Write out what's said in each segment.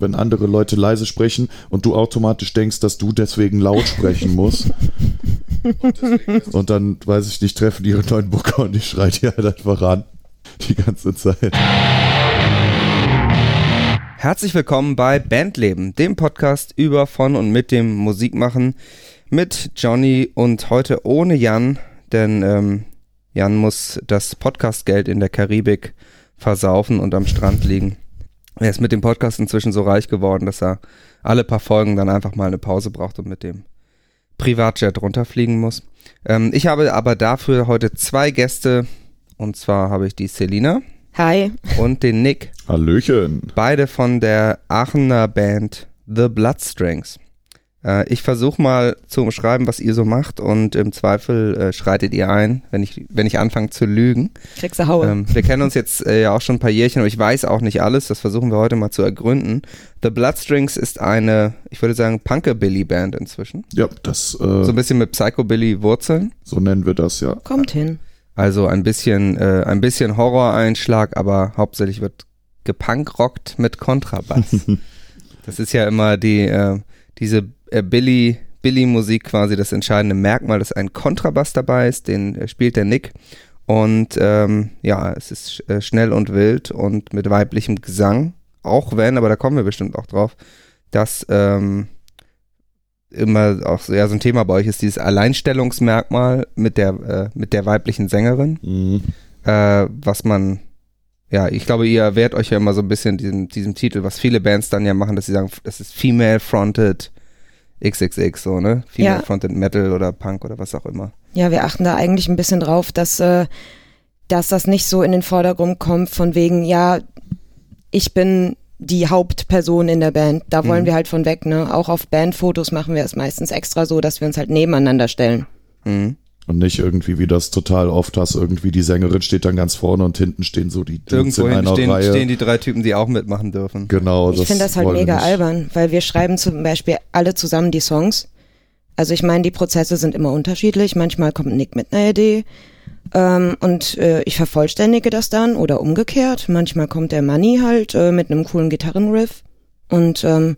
wenn andere Leute leise sprechen und du automatisch denkst, dass du deswegen laut sprechen musst. und dann, weiß ich nicht, treffen ihre neuen Booker und ich schreie die halt einfach an. Die ganze Zeit. Herzlich willkommen bei Bandleben, dem Podcast über, von und mit dem Musikmachen mit Johnny und heute ohne Jan, denn ähm, Jan muss das Podcastgeld in der Karibik versaufen und am Strand liegen. Er ist mit dem Podcast inzwischen so reich geworden, dass er alle paar Folgen dann einfach mal eine Pause braucht und mit dem Privatjet runterfliegen muss. Ähm, ich habe aber dafür heute zwei Gäste. Und zwar habe ich die Selina. Hi. Und den Nick. Hallöchen. Beide von der Aachener Band The Bloodstrings. Äh, ich versuche mal zu umschreiben, was ihr so macht und im Zweifel äh, schreitet ihr ein, wenn ich, wenn ich anfange zu lügen. Kriegst du Haue. Ähm, wir kennen uns jetzt äh, ja auch schon ein paar Jährchen, aber ich weiß auch nicht alles. Das versuchen wir heute mal zu ergründen. The Bloodstrings ist eine, ich würde sagen, Punkabilly-Band inzwischen. Ja, das. Äh, so ein bisschen mit Psychobilly-Wurzeln. So nennen wir das, ja. Kommt hin. Also ein bisschen, äh, ein bisschen Horror-Einschlag, aber hauptsächlich wird gepunkrockt mit Kontrabass. das ist ja immer die, äh, diese äh, Billy, Billy-Musik quasi das entscheidende Merkmal, dass ein Kontrabass dabei ist, den äh, spielt der Nick. Und ähm, ja, es ist äh, schnell und wild und mit weiblichem Gesang. Auch wenn, aber da kommen wir bestimmt auch drauf, dass ähm, immer auch so, ja, so ein Thema bei euch ist, dieses Alleinstellungsmerkmal mit der, äh, mit der weiblichen Sängerin. Mhm. Äh, was man, ja, ich glaube, ihr wehrt euch ja immer so ein bisschen diesem, diesem Titel, was viele Bands dann ja machen, dass sie sagen, das ist female fronted XXX, so, ne? Female Ja. fronted Metal oder Punk oder was auch immer. Ja, wir achten da eigentlich ein bisschen drauf, dass, äh, dass das nicht so in den Vordergrund kommt, von wegen, ja, ich bin die Hauptperson in der Band. Da wollen Mhm. wir halt von weg, ne? Auch auf Bandfotos machen wir es meistens extra so, dass wir uns halt nebeneinander stellen. Mhm. Und nicht irgendwie, wie das total oft hast, irgendwie die Sängerin steht dann ganz vorne und hinten stehen so die Dudes Irgendwo in hinten einer stehen, Reihe. stehen die drei Typen, die auch mitmachen dürfen. genau, Ich finde das halt mega nicht. albern, weil wir schreiben zum Beispiel alle zusammen die Songs. Also ich meine, die Prozesse sind immer unterschiedlich. Manchmal kommt Nick mit einer Idee ähm, und äh, ich vervollständige das dann oder umgekehrt. Manchmal kommt der Money halt äh, mit einem coolen Gitarrenriff und ähm,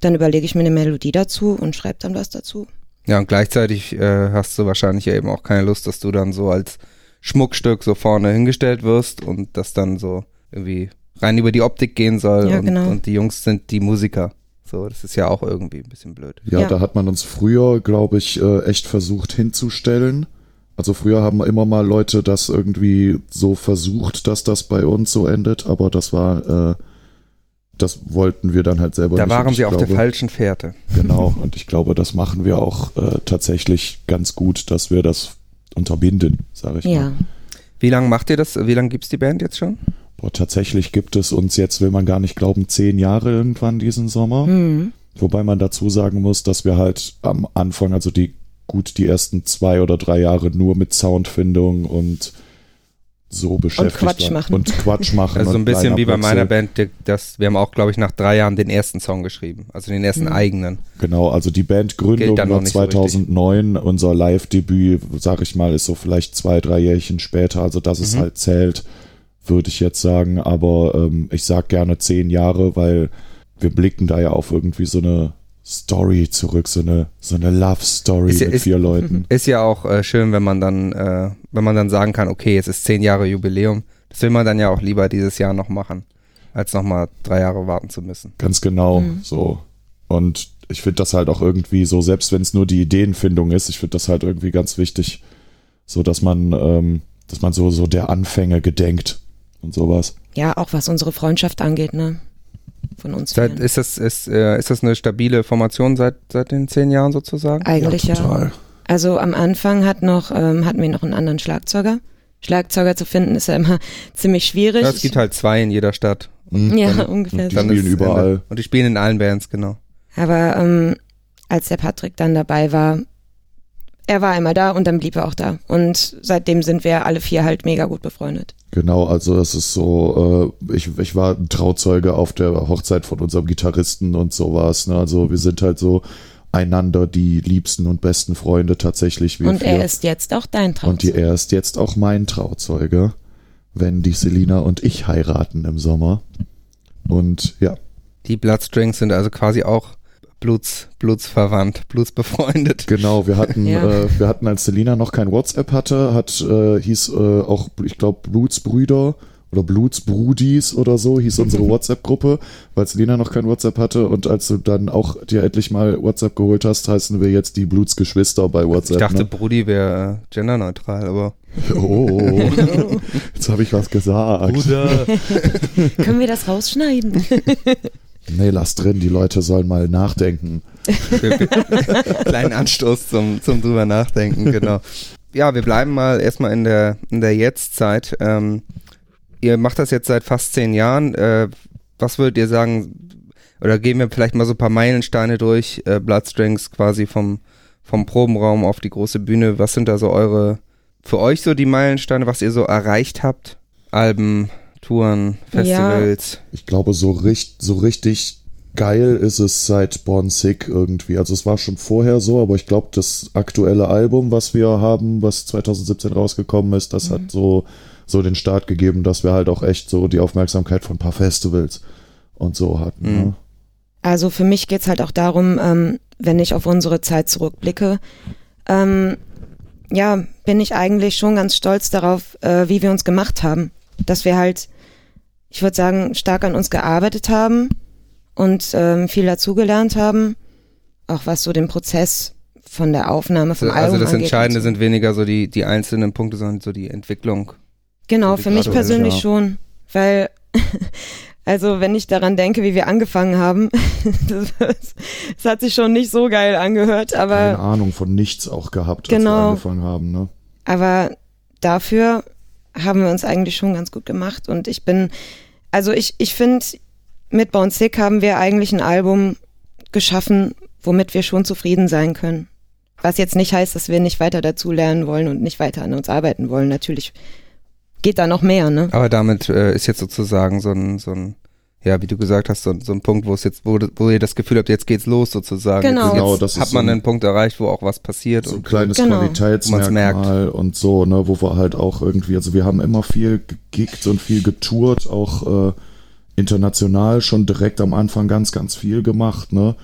dann überlege ich mir eine Melodie dazu und schreibe dann was dazu. Ja, und gleichzeitig äh, hast du wahrscheinlich ja eben auch keine Lust, dass du dann so als Schmuckstück so vorne hingestellt wirst und das dann so irgendwie rein über die Optik gehen soll Ja, und, genau. und die Jungs sind die Musiker. So, das ist ja auch irgendwie ein bisschen blöd. Ja, Ja. da hat man uns früher, glaube ich, äh, echt versucht hinzustellen. Also früher haben immer mal Leute das irgendwie so versucht, dass das bei uns so endet, aber das war, äh, das wollten wir dann halt selber Da nicht. Und waren sie auf glaube, der falschen Fährte. Genau, und ich glaube, das machen wir auch äh, tatsächlich ganz gut, dass wir das unterbinden, sage ich Ja. mal. Wie lange macht ihr das? Wie lange gibt's die Band jetzt schon? Boah, tatsächlich gibt es uns jetzt, will man gar nicht glauben, zehn Jahre irgendwann diesen Sommer. Hm. Wobei man dazu sagen muss, dass wir halt am Anfang, also die gut die ersten zwei oder drei Jahre nur mit Soundfindung und so beschäftigt Quatsch waren. machen. Und Quatsch machen. Also so ein und bisschen wie bei meiner Band, die- das, wir haben auch, glaube ich, nach drei Jahren den ersten Song geschrieben. Also den ersten Mhm. eigenen. Genau, also die Bandgründung war nicht so 2009, unser Live-Debüt, sag ich mal, ist so vielleicht zwei, drei Jährchen später, also dass es Mhm. halt zählt, würde ich jetzt sagen, aber ähm, ich sag gerne zehn Jahre, weil wir blicken da ja auf irgendwie so eine Story zurück, so eine, so eine Love-Story mit ist- vier Leuten. Ist ja auch äh, schön, wenn man dann, äh, wenn man dann sagen kann, okay, es ist zehn Jahre Jubiläum. Das will man dann ja auch lieber dieses Jahr noch machen, als nochmal drei Jahre warten zu müssen. Ganz genau, Mhm. so. Und ich finde das halt auch irgendwie so, selbst wenn es nur die Ideenfindung ist, ich finde das halt irgendwie ganz wichtig, so dass man, ähm, dass man so, so der Anfänge gedenkt und sowas. Ja, auch was unsere Freundschaft angeht, ne? Von uns. Seit, ist, das, ist, äh, ist das eine stabile Formation seit, seit den zehn Jahren sozusagen? Eigentlich ja. total. Also am Anfang hat noch, ähm, hatten wir noch einen anderen Schlagzeuger. Schlagzeuger zu finden ist ja immer ziemlich schwierig. Ja, es gibt halt zwei in jeder Stadt. Mhm. ja, Dann- ungefähr und die spielen ist überall. Ende. Und die spielen in allen Bands, genau. Aber ähm, als der Patrick dann dabei war, er war einmal da und dann blieb er auch da. Und seitdem sind wir alle vier halt mega gut befreundet. Genau, also es ist so, äh, ich, ich war ein Trauzeuge auf der Hochzeit von unserem Gitarristen und sowas. Ne? Also wir sind halt so einander die liebsten und besten Freunde tatsächlich. Und vier. er ist jetzt auch dein Traum. Und er ist jetzt auch mein Trauzeuge, wenn die Selina und ich heiraten im Sommer. Und ja, Die Bloodstrings sind also quasi auch Bluts, blutsverwandt, blutsbefreundet. Genau, wir hatten, Ja. äh, wir hatten, als Selina noch kein WhatsApp hatte, hat, äh, hieß äh, auch, ich glaube, Blutsbrüder oder Blutsbrudis oder so, hieß unsere WhatsApp-Gruppe, weil Selina noch kein WhatsApp hatte und als du dann auch dir endlich mal WhatsApp geholt hast, heißen wir jetzt die Blutsgeschwister bei Ich WhatsApp. dachte, ne? Brudi wäre äh, genderneutral, aber. Oh, jetzt habe ich was gesagt. Können wir das rausschneiden? Nee, lass drin, die Leute sollen mal nachdenken. Kleinen Anstoß zum, zum drüber nachdenken, genau. Ja, wir bleiben mal erstmal in der, in der Jetztzeit. Ähm, ihr macht das jetzt seit fast zehn Jahren. Äh, was würdet ihr sagen, oder gehen wir vielleicht mal so ein paar Meilensteine durch, äh, Bloodstrings quasi vom, vom Probenraum auf die große Bühne. Was sind da so eure, für euch so die Meilensteine, was ihr so erreicht habt? Alben, Touren, Festivals. Ich glaube, so, richt, so richtig geil ist es seit Born Sick irgendwie. Also es war schon vorher so, aber ich glaube, das aktuelle Album, was wir haben, was 2017 rausgekommen ist, das hat so, so den Start gegeben, dass wir halt auch echt so die Aufmerksamkeit von ein paar Festivals und so hatten. Mhm. Ne? Also für mich geht's halt auch darum, ähm, wenn ich auf unsere Zeit zurückblicke, ähm, ja, bin ich eigentlich schon ganz stolz darauf, äh, wie wir uns gemacht haben. Dass wir halt, ich würde sagen, stark an uns gearbeitet haben und ähm, viel dazugelernt haben, auch was so den Prozess von der Aufnahme vom Also, Album also das angeht Entscheidende so. sind weniger so die, die einzelnen Punkte, sondern so die Entwicklung. Genau, die für mich persönlich schon, weil also wenn ich daran denke, wie wir angefangen haben, das, das hat sich schon nicht so geil angehört, Keine aber Ahnung von nichts auch gehabt, als wir Genau. angefangen haben. Ne? aber dafür haben wir uns eigentlich schon ganz gut gemacht und ich bin also ich ich finde mit Bound Sick haben wir eigentlich ein Album geschaffen, womit wir schon zufrieden sein können. Was jetzt nicht heißt, dass wir nicht weiter dazu lernen wollen und nicht weiter an uns arbeiten wollen. Natürlich geht da noch mehr, ne? Aber damit äh, ist jetzt sozusagen so ein, so ein, ja, wie du gesagt hast, so, ein- so ein Punkt, wo es jetzt, wo, wo ihr das Gefühl habt, jetzt geht's los sozusagen. Genau. Jetzt, Genau, jetzt das ist hat so man ein- einen Punkt erreicht, wo auch was passiert. So ein und kleines Genau. Qualitätsmerkmal und so, ne, wo wir halt auch irgendwie, also wir haben immer viel gegickt und viel getourt, auch äh, international schon direkt am Anfang ganz, ganz viel gemacht, ne?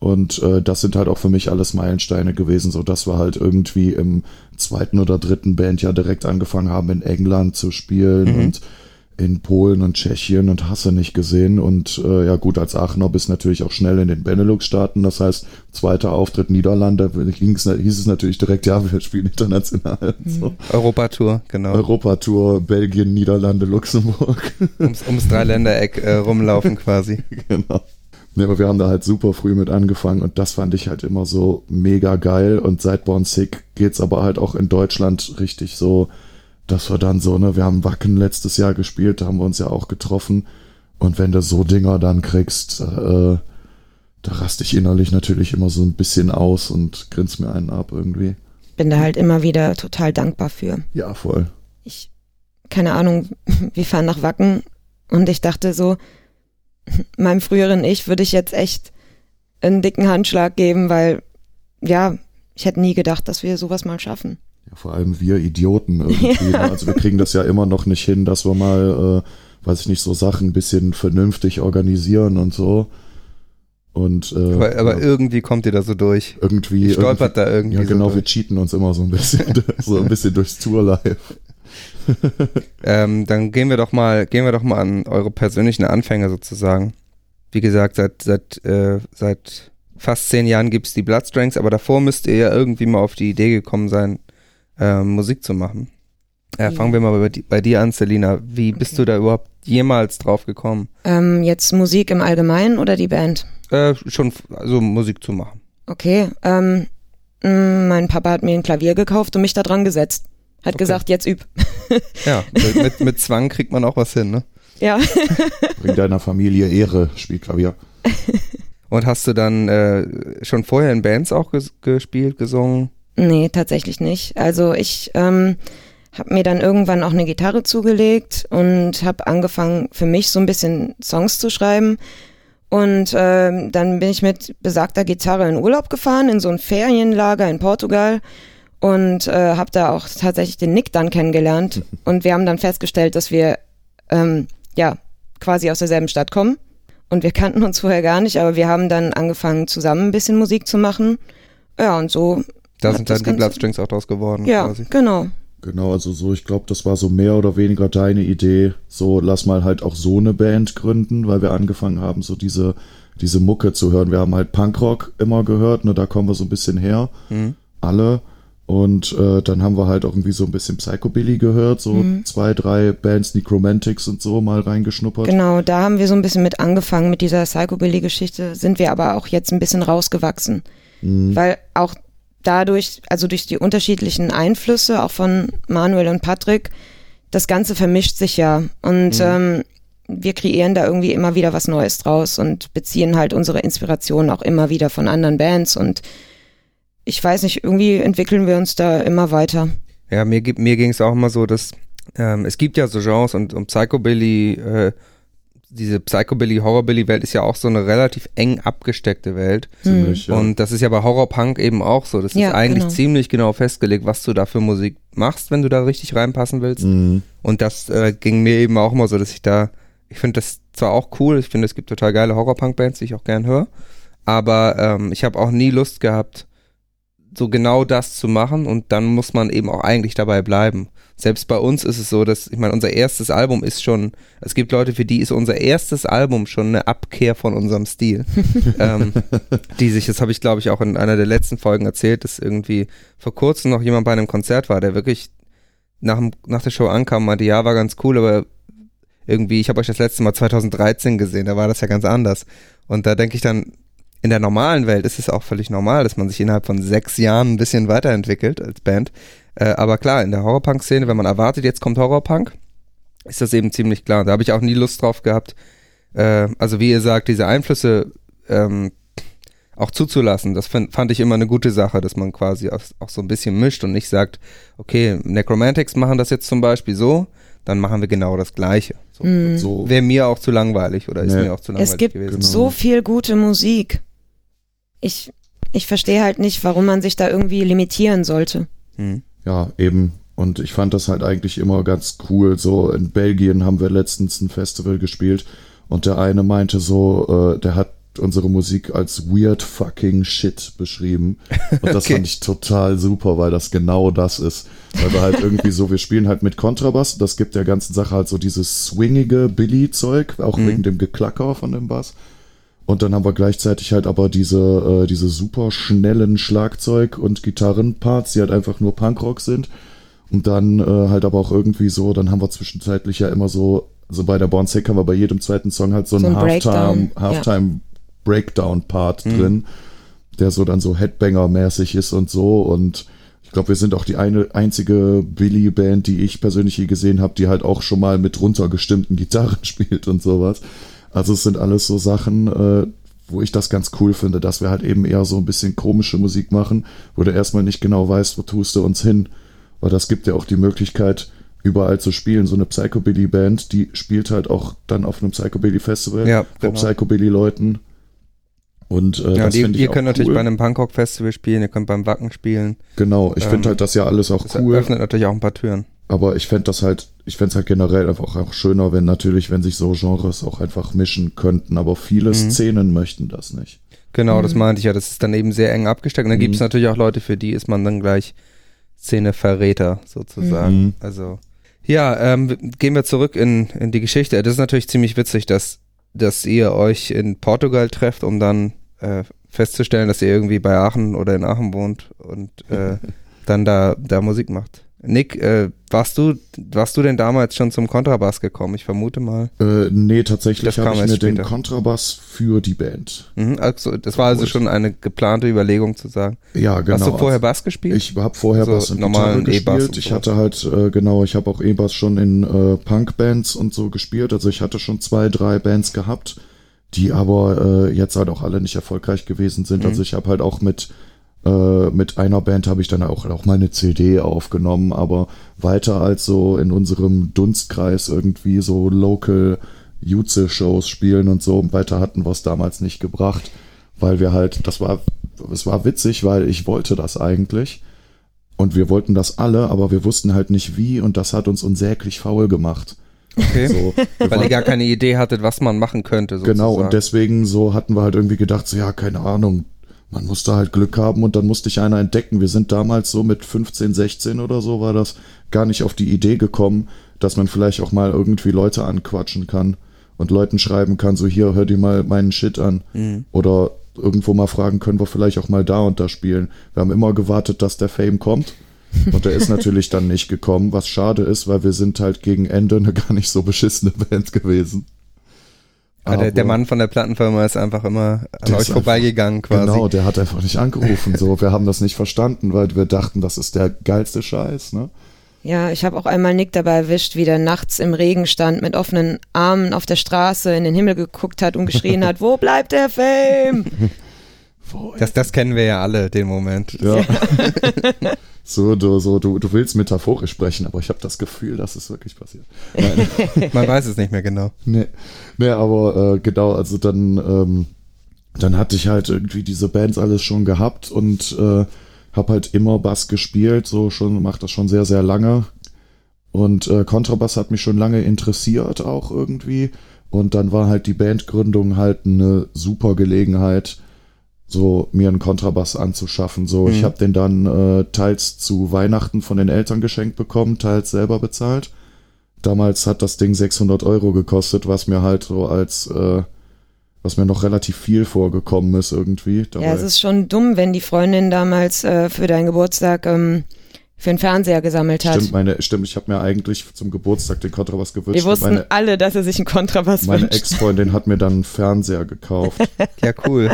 Und äh, das sind halt auch für mich alles Meilensteine gewesen, so dass wir halt irgendwie im zweiten oder dritten Bandjahr direkt angefangen haben, in England zu spielen Mhm. und in Polen und Tschechien und hasse nicht gesehen. Und äh, ja gut, als Aachener bist natürlich auch schnell in den Benelux-Staaten. Das heißt, zweiter Auftritt Niederlande, hieß es natürlich direkt, ja, wir spielen international. So. Europatour, genau. Europatour, Belgien, Niederlande, Luxemburg. ums, ums Dreiländereck äh, rumlaufen quasi. genau. Nee, aber wir haben da halt super früh mit angefangen und das fand ich halt immer so mega geil. Und seit Born Sick geht's aber halt auch in Deutschland richtig so, dass wir dann so, ne, wir haben Wacken letztes Jahr gespielt, da haben wir uns ja auch getroffen. Und wenn du so Dinger dann kriegst, äh, da raste ich innerlich natürlich immer so ein bisschen aus und grinst mir einen ab irgendwie. Bin da halt immer wieder total dankbar für. Ja, voll. ich, keine Ahnung, wir fahren nach Wacken und ich dachte so, meinem früheren Ich würde ich jetzt echt einen dicken Handschlag geben, weil, ja, ich hätte nie gedacht, dass wir sowas mal schaffen. Ja, vor allem wir Idioten irgendwie. Ne? Also wir kriegen das ja immer noch nicht hin, dass wir mal, äh, weiß ich nicht, so Sachen ein bisschen vernünftig organisieren und so. Und äh, Aber, aber ja, irgendwie kommt ihr da so durch. irgendwie. Ihr stolpert da irgendwie, irgendwie Ja, genau, so wir cheaten uns immer so ein bisschen, so ein bisschen durchs Tourlife. Ähm, dann gehen wir doch mal, gehen wir doch mal an eure persönlichen Anfänge sozusagen. Wie gesagt, seit, seit, äh, seit fast zehn Jahren gibt's die Bloodstrings, aber davor müsst ihr ja irgendwie mal auf die Idee gekommen sein, ähm, Musik zu machen. Äh, Ja. fangen wir mal bei, di- bei dir an, Selina. Wie bist Okay. du da überhaupt jemals drauf gekommen, Ähm, jetzt Musik im Allgemeinen oder die Band? äh, schon also Musik zu machen? Okay, ähm, mein Papa hat mir ein Klavier gekauft und mich da dran gesetzt. Hat Okay. gesagt, jetzt üb. Ja, mit, mit, mit Zwang kriegt man auch was hin, ne? Ja. Bring deiner Familie Ehre, spiel Klavier. Und hast du dann äh, schon vorher in Bands auch ges gespielt, gesungen? Nee, tatsächlich nicht. Also ich ähm, habe mir dann irgendwann auch eine Gitarre zugelegt und habe angefangen, für mich so ein bisschen Songs zu schreiben. Und ähm, dann bin ich mit besagter Gitarre in Urlaub gefahren, in so ein Ferienlager in Portugal und äh, habe da auch tatsächlich den Nick dann kennengelernt. Und wir haben dann festgestellt, dass wir ähm, ja quasi aus derselben Stadt kommen Und wir kannten uns vorher gar nicht, aber wir haben dann angefangen, zusammen ein bisschen Musik zu machen. Ja, und so. Da sind dann die Bloodstrings auch draus geworden. Ja, Quasi. genau. Genau, also so, ich glaube, das war so mehr oder weniger deine Idee. So, lass mal halt auch so eine Band gründen, weil wir angefangen haben, so diese, diese Mucke zu hören. Wir haben halt Punkrock immer gehört, ne, da kommen wir so ein bisschen her. Mhm. Alle. Und äh, dann haben wir halt auch irgendwie so ein bisschen Psychobilly gehört, so Mhm. zwei, drei Bands, Necromantics und so mal reingeschnuppert. Genau, da haben wir so ein bisschen mit angefangen mit dieser Psychobilly-Geschichte, sind wir aber auch jetzt ein bisschen rausgewachsen. Mhm. Weil auch dadurch, also durch die unterschiedlichen Einflüsse, auch von Manuel und Patrick, das Ganze vermischt sich ja. Und ähm, wir kreieren da irgendwie immer wieder was Neues draus und beziehen halt unsere Inspiration auch immer wieder von anderen Bands. Und ich weiß nicht, irgendwie entwickeln wir uns da immer weiter. Ja, mir, mir ging es auch immer so, dass ähm, es gibt ja so Genres und, und Psychobilly, äh, diese Psychobilly-Horrorbilly-Welt ist ja auch so eine relativ eng abgesteckte Welt. Ziemlich, ja. Und das ist ja bei Horrorpunk eben auch so. Das Ja, ist eigentlich genau. ziemlich genau festgelegt, was du da für Musik machst, wenn du da richtig reinpassen willst. Mhm. Und das äh, ging mir eben auch immer so, dass ich da, ich finde das zwar auch cool, ich finde es gibt total geile Horrorpunk-Bands, die ich auch gern höre, aber ähm, ich habe auch nie Lust gehabt, so genau das zu machen und dann muss man eben auch eigentlich dabei bleiben. Selbst bei uns ist es so, dass, ich meine, unser erstes Album ist schon, es gibt Leute, für die ist unser erstes Album schon eine Abkehr von unserem Stil. ähm, die sich, das habe ich glaube ich auch in einer der letzten Folgen erzählt, dass irgendwie vor kurzem noch jemand bei einem Konzert war, der wirklich nach, nach der Show ankam und meinte, ja, war ganz cool, aber irgendwie, ich habe euch das letzte Mal 2013 gesehen, da war das ja ganz anders. Und da denke ich dann, in der normalen Welt ist es auch völlig normal, dass man sich innerhalb von sechs Jahren ein bisschen weiterentwickelt als Band. Äh, aber klar, in der Horrorpunk-Szene, wenn man erwartet, jetzt kommt Horrorpunk, ist das eben ziemlich klar. Da habe ich auch nie Lust drauf gehabt. Äh, also wie ihr sagt, diese Einflüsse ähm, auch zuzulassen, das fand, fand ich immer eine gute Sache, dass man quasi auch, auch so ein bisschen mischt und nicht sagt, okay, Necromantics machen das jetzt zum Beispiel so, dann machen wir genau das Gleiche. So. So, Wäre mir auch zu langweilig oder ist Nee. mir auch zu langweilig Es gibt gewesen. Genau. so viel gute Musik. Ich, ich verstehe halt nicht, warum man sich da irgendwie limitieren sollte. Hm. Ja, eben. Und ich fand das halt eigentlich immer ganz cool. So in Belgien haben wir letztens ein Festival gespielt und der eine meinte so, äh, der hat unsere Musik als weird fucking shit beschrieben. Und das Okay. fand ich total super, weil das genau das ist. Weil wir halt irgendwie so, wir spielen halt mit Kontrabass. Das gibt der ganzen Sache halt so dieses swingige Billy-Zeug, auch Mhm. wegen dem Geklacker von dem Bass. Und dann haben wir gleichzeitig halt aber diese, äh, diese super schnellen Schlagzeug- und Gitarrenparts, die halt einfach nur Punkrock sind. Und dann äh, halt aber auch irgendwie so, dann haben wir zwischenzeitlich ja immer so, so bei der Born Sick haben wir bei jedem zweiten Song halt so, So einen ein Halftime, Breakdown, ja. Halftime Breakdown Part Mhm. drin, der so dann so Headbanger-mäßig ist und so. Und ich glaube, wir sind auch die eine einzige Billy-Band, die ich persönlich je gesehen habe, die halt auch schon mal mit runtergestimmten Gitarren spielt und sowas. Also es sind alles so Sachen, äh, wo ich das ganz cool finde, dass wir halt eben eher so ein bisschen komische Musik machen, wo du erstmal nicht genau weißt, wo tust du uns hin. Weil das gibt ja auch die Möglichkeit, überall zu spielen. So eine Psychobilly-Band, die spielt halt auch dann auf einem Psychobilly-Festival Ja, vor genau. Psychobilly-Leuten. Und äh, Ja, das finde ich ihr könnt natürlich cool. bei einem Punkrock-Festival spielen, ihr könnt beim Wacken spielen. Genau, ich ähm, finde halt das ja alles auch Das cool. öffnet natürlich auch ein paar Türen. Aber ich fände das halt, ich fände es halt generell einfach auch schöner, wenn natürlich, wenn sich so Genres auch einfach mischen könnten. Aber viele Mhm. Szenen möchten das nicht. Genau, Mhm. das meinte ich ja. Das ist dann eben sehr eng abgesteckt. Und dann gibt es Mhm. natürlich auch Leute, für die ist man dann gleich Szeneverräter sozusagen. Mhm. Also ja, ähm, gehen wir zurück in, in die Geschichte. Das ist natürlich ziemlich witzig, dass, dass ihr euch in Portugal trefft, um dann äh, festzustellen, dass ihr irgendwie bei Aachen oder in Aachen wohnt und äh, dann da, da Musik macht. Nick, äh, warst du warst du denn damals schon zum Kontrabass gekommen? Ich vermute mal. Äh, nee, tatsächlich habe ich mir den später. Kontrabass für die Band. Mhm, also, das war also schon eine geplante Überlegung zu sagen. Ja, genau. Hast du vorher Bass gespielt? Ich habe vorher Also Bass und normalen Gitarre E-Bass gespielt. und Ich hatte halt, äh, genau, ich habe auch E-Bass schon in äh, Punkbands und so gespielt. Also ich hatte schon zwei, drei Bands gehabt, die aber äh, jetzt halt auch alle nicht erfolgreich gewesen sind. Mhm. Also ich habe halt auch mit äh, mit einer Band habe ich dann auch, auch mal eine CD aufgenommen, aber weiter als so in unserem Dunstkreis irgendwie so Local Jutze-Shows spielen und so, weiter hatten wir es damals nicht gebracht, weil wir halt, das war, es war witzig, weil ich wollte das eigentlich und wir wollten das alle, aber wir wussten halt nicht wie und das hat uns unsäglich faul gemacht. Okay. So, Weil ihr gar keine Idee hattet, was man machen könnte. Sozusagen. Genau, und deswegen so hatten wir halt irgendwie gedacht, so ja, keine Ahnung, man musste halt Glück haben und dann musste ich einer entdecken. Wir sind damals so mit 15, 16 oder so, war das gar nicht auf die Idee gekommen, dass man vielleicht auch mal irgendwie Leute anquatschen kann und Leuten schreiben kann, so hier, hör dir mal meinen Shit an. Oder irgendwo mal fragen, können wir vielleicht auch mal da und da spielen. Wir haben immer gewartet, dass der Fame kommt. Und der ist natürlich dann nicht gekommen, was schade ist, weil wir sind halt gegen Ende eine gar nicht so beschissene Band gewesen. Ah, der, der Mann von der Plattenfirma ist einfach immer an euch vorbeigegangen quasi. Genau, der hat einfach nicht angerufen. So, wir haben das nicht verstanden, weil wir dachten, das ist der geilste Scheiß, ne? Ja, ich habe auch einmal Nick dabei erwischt, wie der nachts im Regen stand, mit offenen Armen auf der Straße in den Himmel geguckt hat und geschrien hat, wo bleibt der Fame? Das, das kennen wir ja alle, den Moment. Ja. so, du, so, du, du willst metaphorisch sprechen, aber ich habe das Gefühl, dass es wirklich passiert. Nein, Man weiß es nicht mehr genau. nee, nee aber äh, genau, also dann, ähm, dann hatte ich halt irgendwie diese Bands alles schon gehabt und äh, habe halt immer Bass gespielt, so schon, mach das schon sehr, sehr lange. Und äh, Kontrabass hat mich schon lange interessiert auch irgendwie. Und dann war halt die Bandgründung halt eine super Gelegenheit, so mir einen Kontrabass anzuschaffen. So, ich Mhm. habe den dann äh, teils zu Weihnachten von den Eltern geschenkt bekommen, teils selber bezahlt. Damals hat das Ding 600 Euro gekostet, was mir halt so als, äh, was mir noch relativ viel vorgekommen ist irgendwie. Dabei. Ja, es ist schon dumm, wenn die Freundin damals äh, für deinen Geburtstag ähm, für einen Fernseher gesammelt hat. Stimmt, meine, stimmt, ich habe mir eigentlich zum Geburtstag den Kontrabass gewünscht. Wir wussten meine alle, dass er sich einen Kontrabass meine wünscht. Ex-Freundin hat mir dann einen Fernseher gekauft. Ja, cool.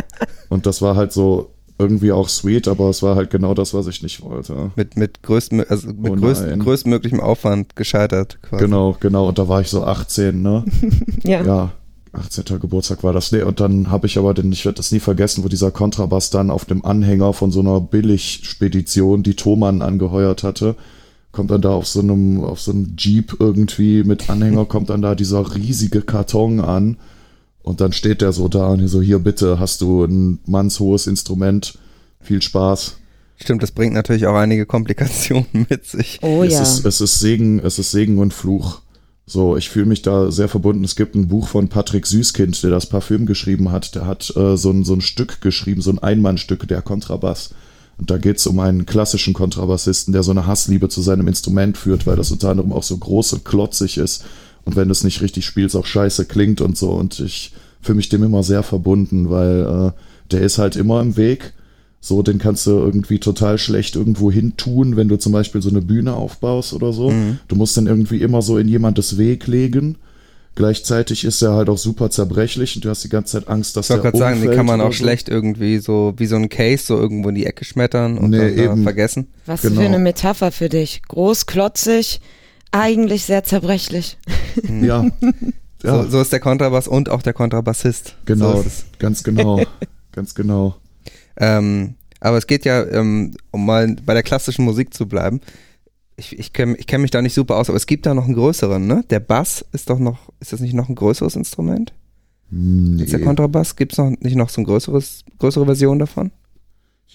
und das war halt so irgendwie auch sweet, aber es war halt genau das, was ich nicht wollte. Mit, mit, größtmö also mit Oh größt, größtmöglichem Aufwand gescheitert quasi. Genau, genau. Und da war ich so 18, ne? ja. Ja, 18. Geburtstag war das. Nee, und dann habe ich aber den, ich werde das nie vergessen, wo dieser Kontrabass dann auf dem Anhänger von so einer Billigspedition, die Thomann angeheuert hatte, kommt dann da auf so einem, auf so einem Jeep irgendwie mit Anhänger, kommt dann da dieser riesige Karton an. Und dann steht der so da und so, hier bitte, hast du ein mannshohes Instrument, viel Spaß. Stimmt, das bringt natürlich auch einige Komplikationen mit sich. Oh es, ja. ist, es ist Segen, es ist Segen und Fluch. So, ich fühle mich da sehr verbunden. Es gibt ein Buch von Patrick Süßkind, der das Parfüm geschrieben hat. Der hat äh, so, ein, so ein Stück geschrieben, so ein Einmannstück, der Kontrabass. Und da geht es um einen klassischen Kontrabassisten, der so eine Hassliebe zu seinem Instrument führt, weil das unter anderem auch so groß und klotzig ist. Und wenn du es nicht richtig spielst, auch scheiße klingt und so. Und ich fühle mich dem immer sehr verbunden, weil äh, der ist halt immer im Weg. So, den kannst du irgendwie total schlecht irgendwo hin tun, wenn du zum Beispiel so eine Bühne aufbaust oder so. Mhm. Du musst den irgendwie immer so in jemandes Weg legen. Gleichzeitig ist er halt auch super zerbrechlich und du hast die ganze Zeit Angst, dass Ich wollte der gerade sagen, die umfällt kann man auch so. schlecht irgendwie so wie so ein Case so irgendwo in die Ecke schmettern und Nee, dann da eben. vergessen. Was genau. für eine Metapher für dich. Groß, klotzig, eigentlich sehr zerbrechlich. Ja, ja So, so ist der Kontrabass und auch der Kontrabassist. genau, So ganz genau, ganz genau. Ähm, aber es geht ja, ähm, um mal bei der klassischen Musik zu bleiben. Ich, ich kenne ich kenn mich da nicht super aus, aber es gibt da noch einen größeren, ne? Der Bass ist doch noch, ist das nicht noch ein größeres Instrument? Nee, Ist der Kontrabass? Gibt es noch nicht noch so ein größeres, größere Version davon?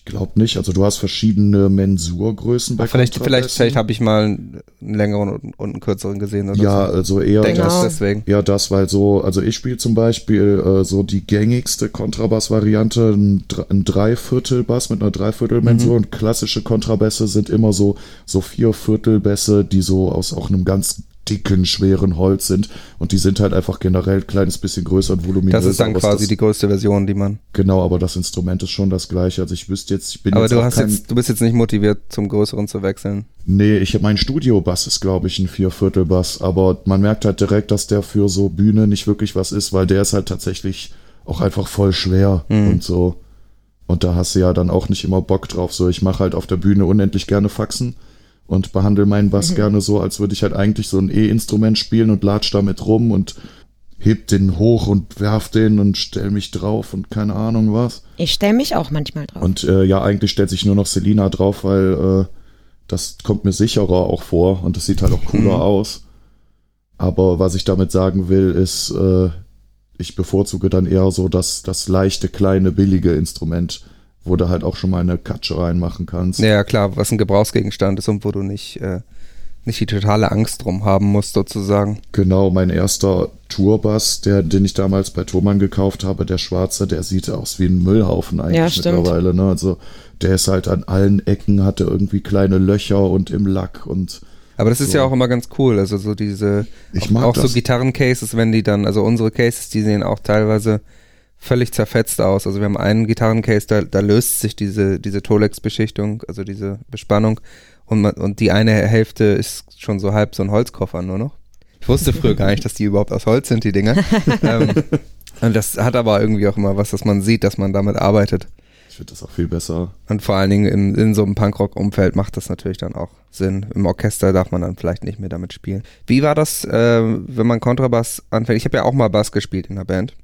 Ich glaube nicht. Also du hast verschiedene Mensurgrößen bei vielleicht vielleicht, Kontrabassen. vielleicht habe ich mal einen längeren und, und einen kürzeren gesehen oder Ja, so. also eher Genau. das deswegen. Ja, das, weil so, also ich spiele zum Beispiel äh, so die gängigste Kontrabass-Variante, ein, ein Dreiviertelbass mit einer Dreiviertelmensur und klassische Kontrabässe sind immer so, so Vierviertelbässe, die so aus auch einem ganz dicken, schweren Holz sind und die sind halt einfach generell ein kleines bisschen größer und voluminöser. Das ist dann quasi das, die größte Version, die man. Genau, aber das Instrument ist schon das gleiche. Also ich wüsste jetzt, ich bin Aber jetzt du auch hast kein, jetzt, du bist jetzt nicht motiviert, zum größeren zu wechseln. Nee, ich mein Studiobass ist, glaube ich, ein Vierviertelbass, aber man merkt halt direkt, dass der für so Bühne nicht wirklich was ist, weil der ist halt tatsächlich auch einfach voll schwer und so. Und da hast du ja dann auch nicht immer Bock drauf. So, ich mache halt auf der Bühne unendlich gerne Faxen und behandle meinen Bass gerne so, als würde ich halt eigentlich so ein E-Instrument spielen und latsch damit rum und heb den hoch und werf den und stell mich drauf und keine Ahnung was. Ich stelle mich auch manchmal drauf. Und äh, ja, eigentlich stellt sich nur noch Selina drauf, weil äh, das kommt mir sicherer auch vor und das sieht halt auch cooler Mhm. aus. Aber was ich damit sagen will, ist, äh, ich bevorzuge dann eher so das, das leichte, kleine, billige Instrument, wo du halt auch schon mal eine Katsche reinmachen kannst. Ja, klar, was ein Gebrauchsgegenstand ist und wo du nicht äh, nicht die totale Angst drum haben muss, sozusagen. Genau, mein erster Tourbass, der, den ich damals bei Thomann gekauft habe, der schwarze, der sieht aus wie ein Müllhaufen eigentlich Ja, stimmt. mittlerweile. Ne? Also der ist halt an allen Ecken, hatte irgendwie kleine Löcher und im Lack und Aber das ist So. ja auch immer ganz cool. Also so diese, Ich auch, mag auch das. so Gitarrencases, wenn die dann, also unsere Cases, die sehen auch teilweise völlig zerfetzt aus. Also wir haben einen Gitarrencase, da, da löst sich diese, diese Tolex-Beschichtung, also diese Bespannung und, man, und die eine Hälfte ist schon so halb so ein Holzkoffer nur noch. Ich wusste früher gar nicht, dass die überhaupt aus Holz sind, die Dinger. ähm, und das hat aber irgendwie auch immer was, dass man sieht, dass man damit arbeitet. ich finde das auch viel besser. Und vor allen Dingen in, in so einem Punkrock-Umfeld macht das natürlich dann auch Sinn. Im Orchester darf man dann vielleicht nicht mehr damit spielen. Wie war das, äh, wenn man Kontrabass anfängt? Ich habe ja auch mal Bass gespielt in der Band,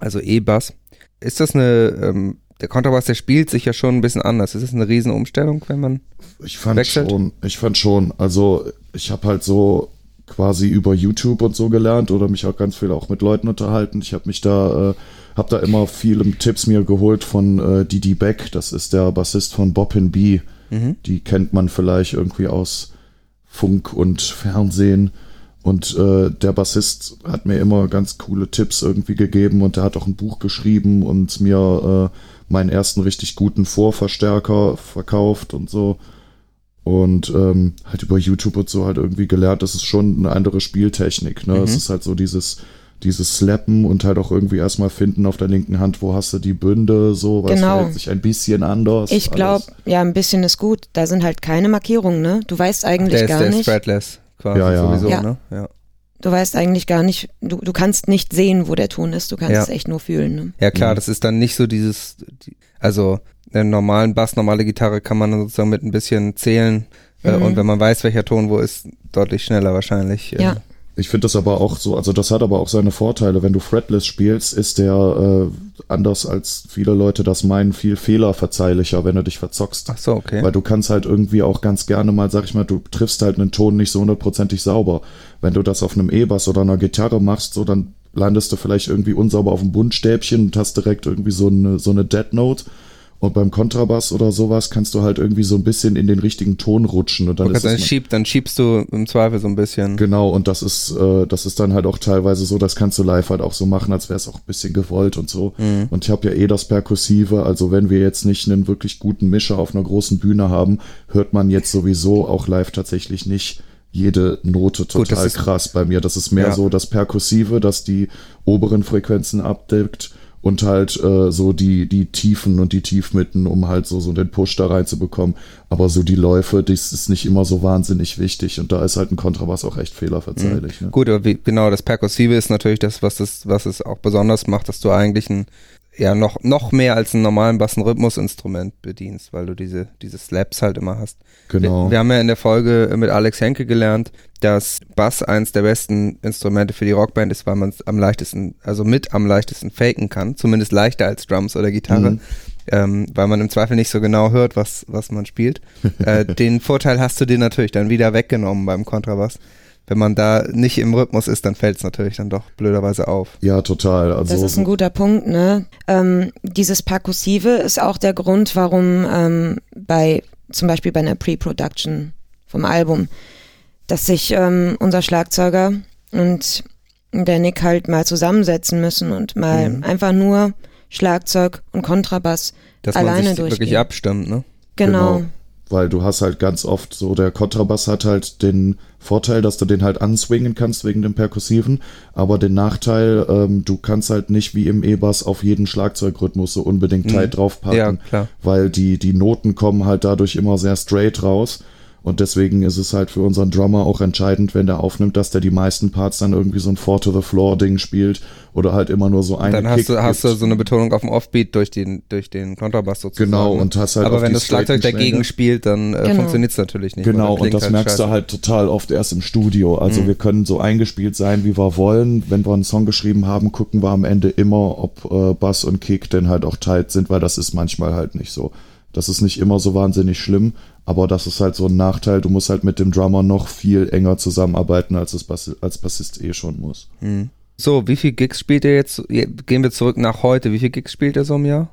also E-Bass. Ist das eine, ähm, der Kontrabass, der spielt sich ja schon ein bisschen anders. Ist das eine Riesenumstellung, wenn man, Ich fand Wechselt? schon, ich fand schon. Also ich habe halt so quasi über YouTube und so gelernt oder mich auch ganz viel auch mit Leuten unterhalten. Ich habe mich da, äh, habe da immer viele Tipps mir geholt von äh, Didi Beck. Das ist der Bassist von Boppin B. Die kennt man vielleicht irgendwie aus Funk und Fernsehen. Und äh, der Bassist hat mir immer ganz coole Tipps irgendwie gegeben und der hat auch ein Buch geschrieben und mir äh, meinen ersten richtig guten Vorverstärker verkauft und so. Und ähm, halt über YouTube und so halt irgendwie gelernt, das ist schon eine andere Spieltechnik. Ne? Es ist halt so dieses, dieses Slappen und halt auch irgendwie erstmal finden auf der linken Hand, wo hast du die Bünde, so, was Genau. verhält sich ein bisschen anders. Ich glaube, ja, ein bisschen ist gut. Da sind halt keine Markierungen, ne? Du weißt eigentlich der ist, gar der ist nicht. fretless quasi Ja, ja. sowieso, Ja. ne? Ja. Du weißt eigentlich gar nicht, du, du kannst nicht sehen, wo der Ton ist. Du kannst Ja. es echt nur fühlen, ne? Ja klar, das ist dann nicht so dieses, die, also einen normalen Bass, normale Gitarre kann man dann sozusagen mit ein bisschen zählen äh, Mhm. und wenn man weiß, welcher Ton wo ist, deutlich schneller wahrscheinlich. äh, Ja. Ich finde das aber auch so, also das hat aber auch seine Vorteile. Wenn du fretless spielst, ist der äh, anders als viele Leute das meinen, viel fehlerverzeihlicher, wenn du dich verzockst. Ach so, okay. Weil du kannst halt irgendwie auch ganz gerne mal, sag ich mal, du triffst halt einen Ton nicht so hundertprozentig sauber. Wenn du das auf einem E-Bass oder einer Gitarre machst, so dann landest du vielleicht irgendwie unsauber auf dem Bundstäbchen und hast direkt irgendwie so eine, so eine Dead Note. Und beim Kontrabass oder sowas kannst du halt irgendwie so ein bisschen in den richtigen Ton rutschen und dann Okay, ist dann, schieb, dann schiebst du im Zweifel so ein bisschen. Genau, und das ist, äh, das ist dann halt auch teilweise so, das kannst du live halt auch so machen, als wäre es auch ein bisschen gewollt und so. Und ich habe ja eh das Perkussive, also wenn wir jetzt nicht einen wirklich guten Mischer auf einer großen Bühne haben, hört man jetzt sowieso auch live tatsächlich nicht jede Note Gut, total ist- krass bei mir. Das ist mehr Ja. so das Perkussive, das die oberen Frequenzen abdeckt und halt äh, so die, die Tiefen und die Tiefmitten, um halt so, so den Push da reinzubekommen. Aber so die Läufe, das ist nicht immer so wahnsinnig wichtig und da ist halt ein Kontrabass auch echt fehlerverzeihlich. Ne? Gut, aber wie, genau, das Perkussive ist natürlich das, was es, was es auch besonders macht, dass du eigentlich ein, ja, noch, noch mehr als einen normalen Bass ein Rhythmusinstrument bedienst, weil du diese, diese Slaps halt immer hast. Genau. Wir, wir haben ja in der Folge mit Alex Henke gelernt, dass Bass eins der besten Instrumente für die Rockband ist, weil man es am leichtesten, also mit am leichtesten faken kann, zumindest leichter als Drums oder Gitarre. Mhm. Ähm, weil man im Zweifel nicht so genau hört, was, was man spielt. äh, den Vorteil hast du dir natürlich dann wieder weggenommen beim Kontrabass. Wenn man da nicht im Rhythmus ist, dann fällt es natürlich dann doch blöderweise auf. Ja, total. Also Das ist ein guter Punkt, ne? Ähm, dieses Perkussive ist auch der Grund, warum ähm, bei zum Beispiel bei einer Pre-Production vom Album, dass sich ähm, unser Schlagzeuger und der Nick halt mal zusammensetzen müssen und mal Mhm. einfach nur Schlagzeug und Kontrabass Dass man alleine sich durchgehen. wirklich abstimmt, ne? Genau. Weil du hast halt ganz oft so, der Kontrabass hat halt den Vorteil, dass du den halt answingen kannst wegen dem Perkussiven, aber den Nachteil, ähm, du kannst halt nicht wie im E-Bass auf jeden Schlagzeugrhythmus so unbedingt tight draufpacken, Ja, klar. weil die, die Noten kommen halt dadurch immer sehr straight raus. Und deswegen ist es halt für unseren Drummer auch entscheidend, wenn der aufnimmt, dass der die meisten Parts dann irgendwie so ein Four to the Floor Ding spielt oder halt immer nur so eine Dann hast Kick du, hast du gibt. so eine Betonung auf dem Offbeat durch den, durch den Kontrabass sozusagen. Genau, und hast halt Aber auf wenn die das Schlagzeug dagegen spielt, dann äh, Genau. funktioniert es natürlich nicht. Genau, und das halt merkst scheiße. du halt total oft erst im Studio. Also Mhm. wir können so eingespielt sein, wie wir wollen. Wenn wir einen Song geschrieben haben, gucken wir am Ende immer, ob äh, Bass und Kick denn halt auch tight sind, weil das ist manchmal halt nicht so. Das ist nicht immer so wahnsinnig schlimm, aber das ist halt so ein Nachteil. Du musst halt mit dem Drummer noch viel enger zusammenarbeiten, als es Bass als Bassist eh schon muss. So, wie viel Gigs spielt ihr jetzt? Gehen wir zurück nach heute. Wie viel Gigs spielt ihr so im Jahr?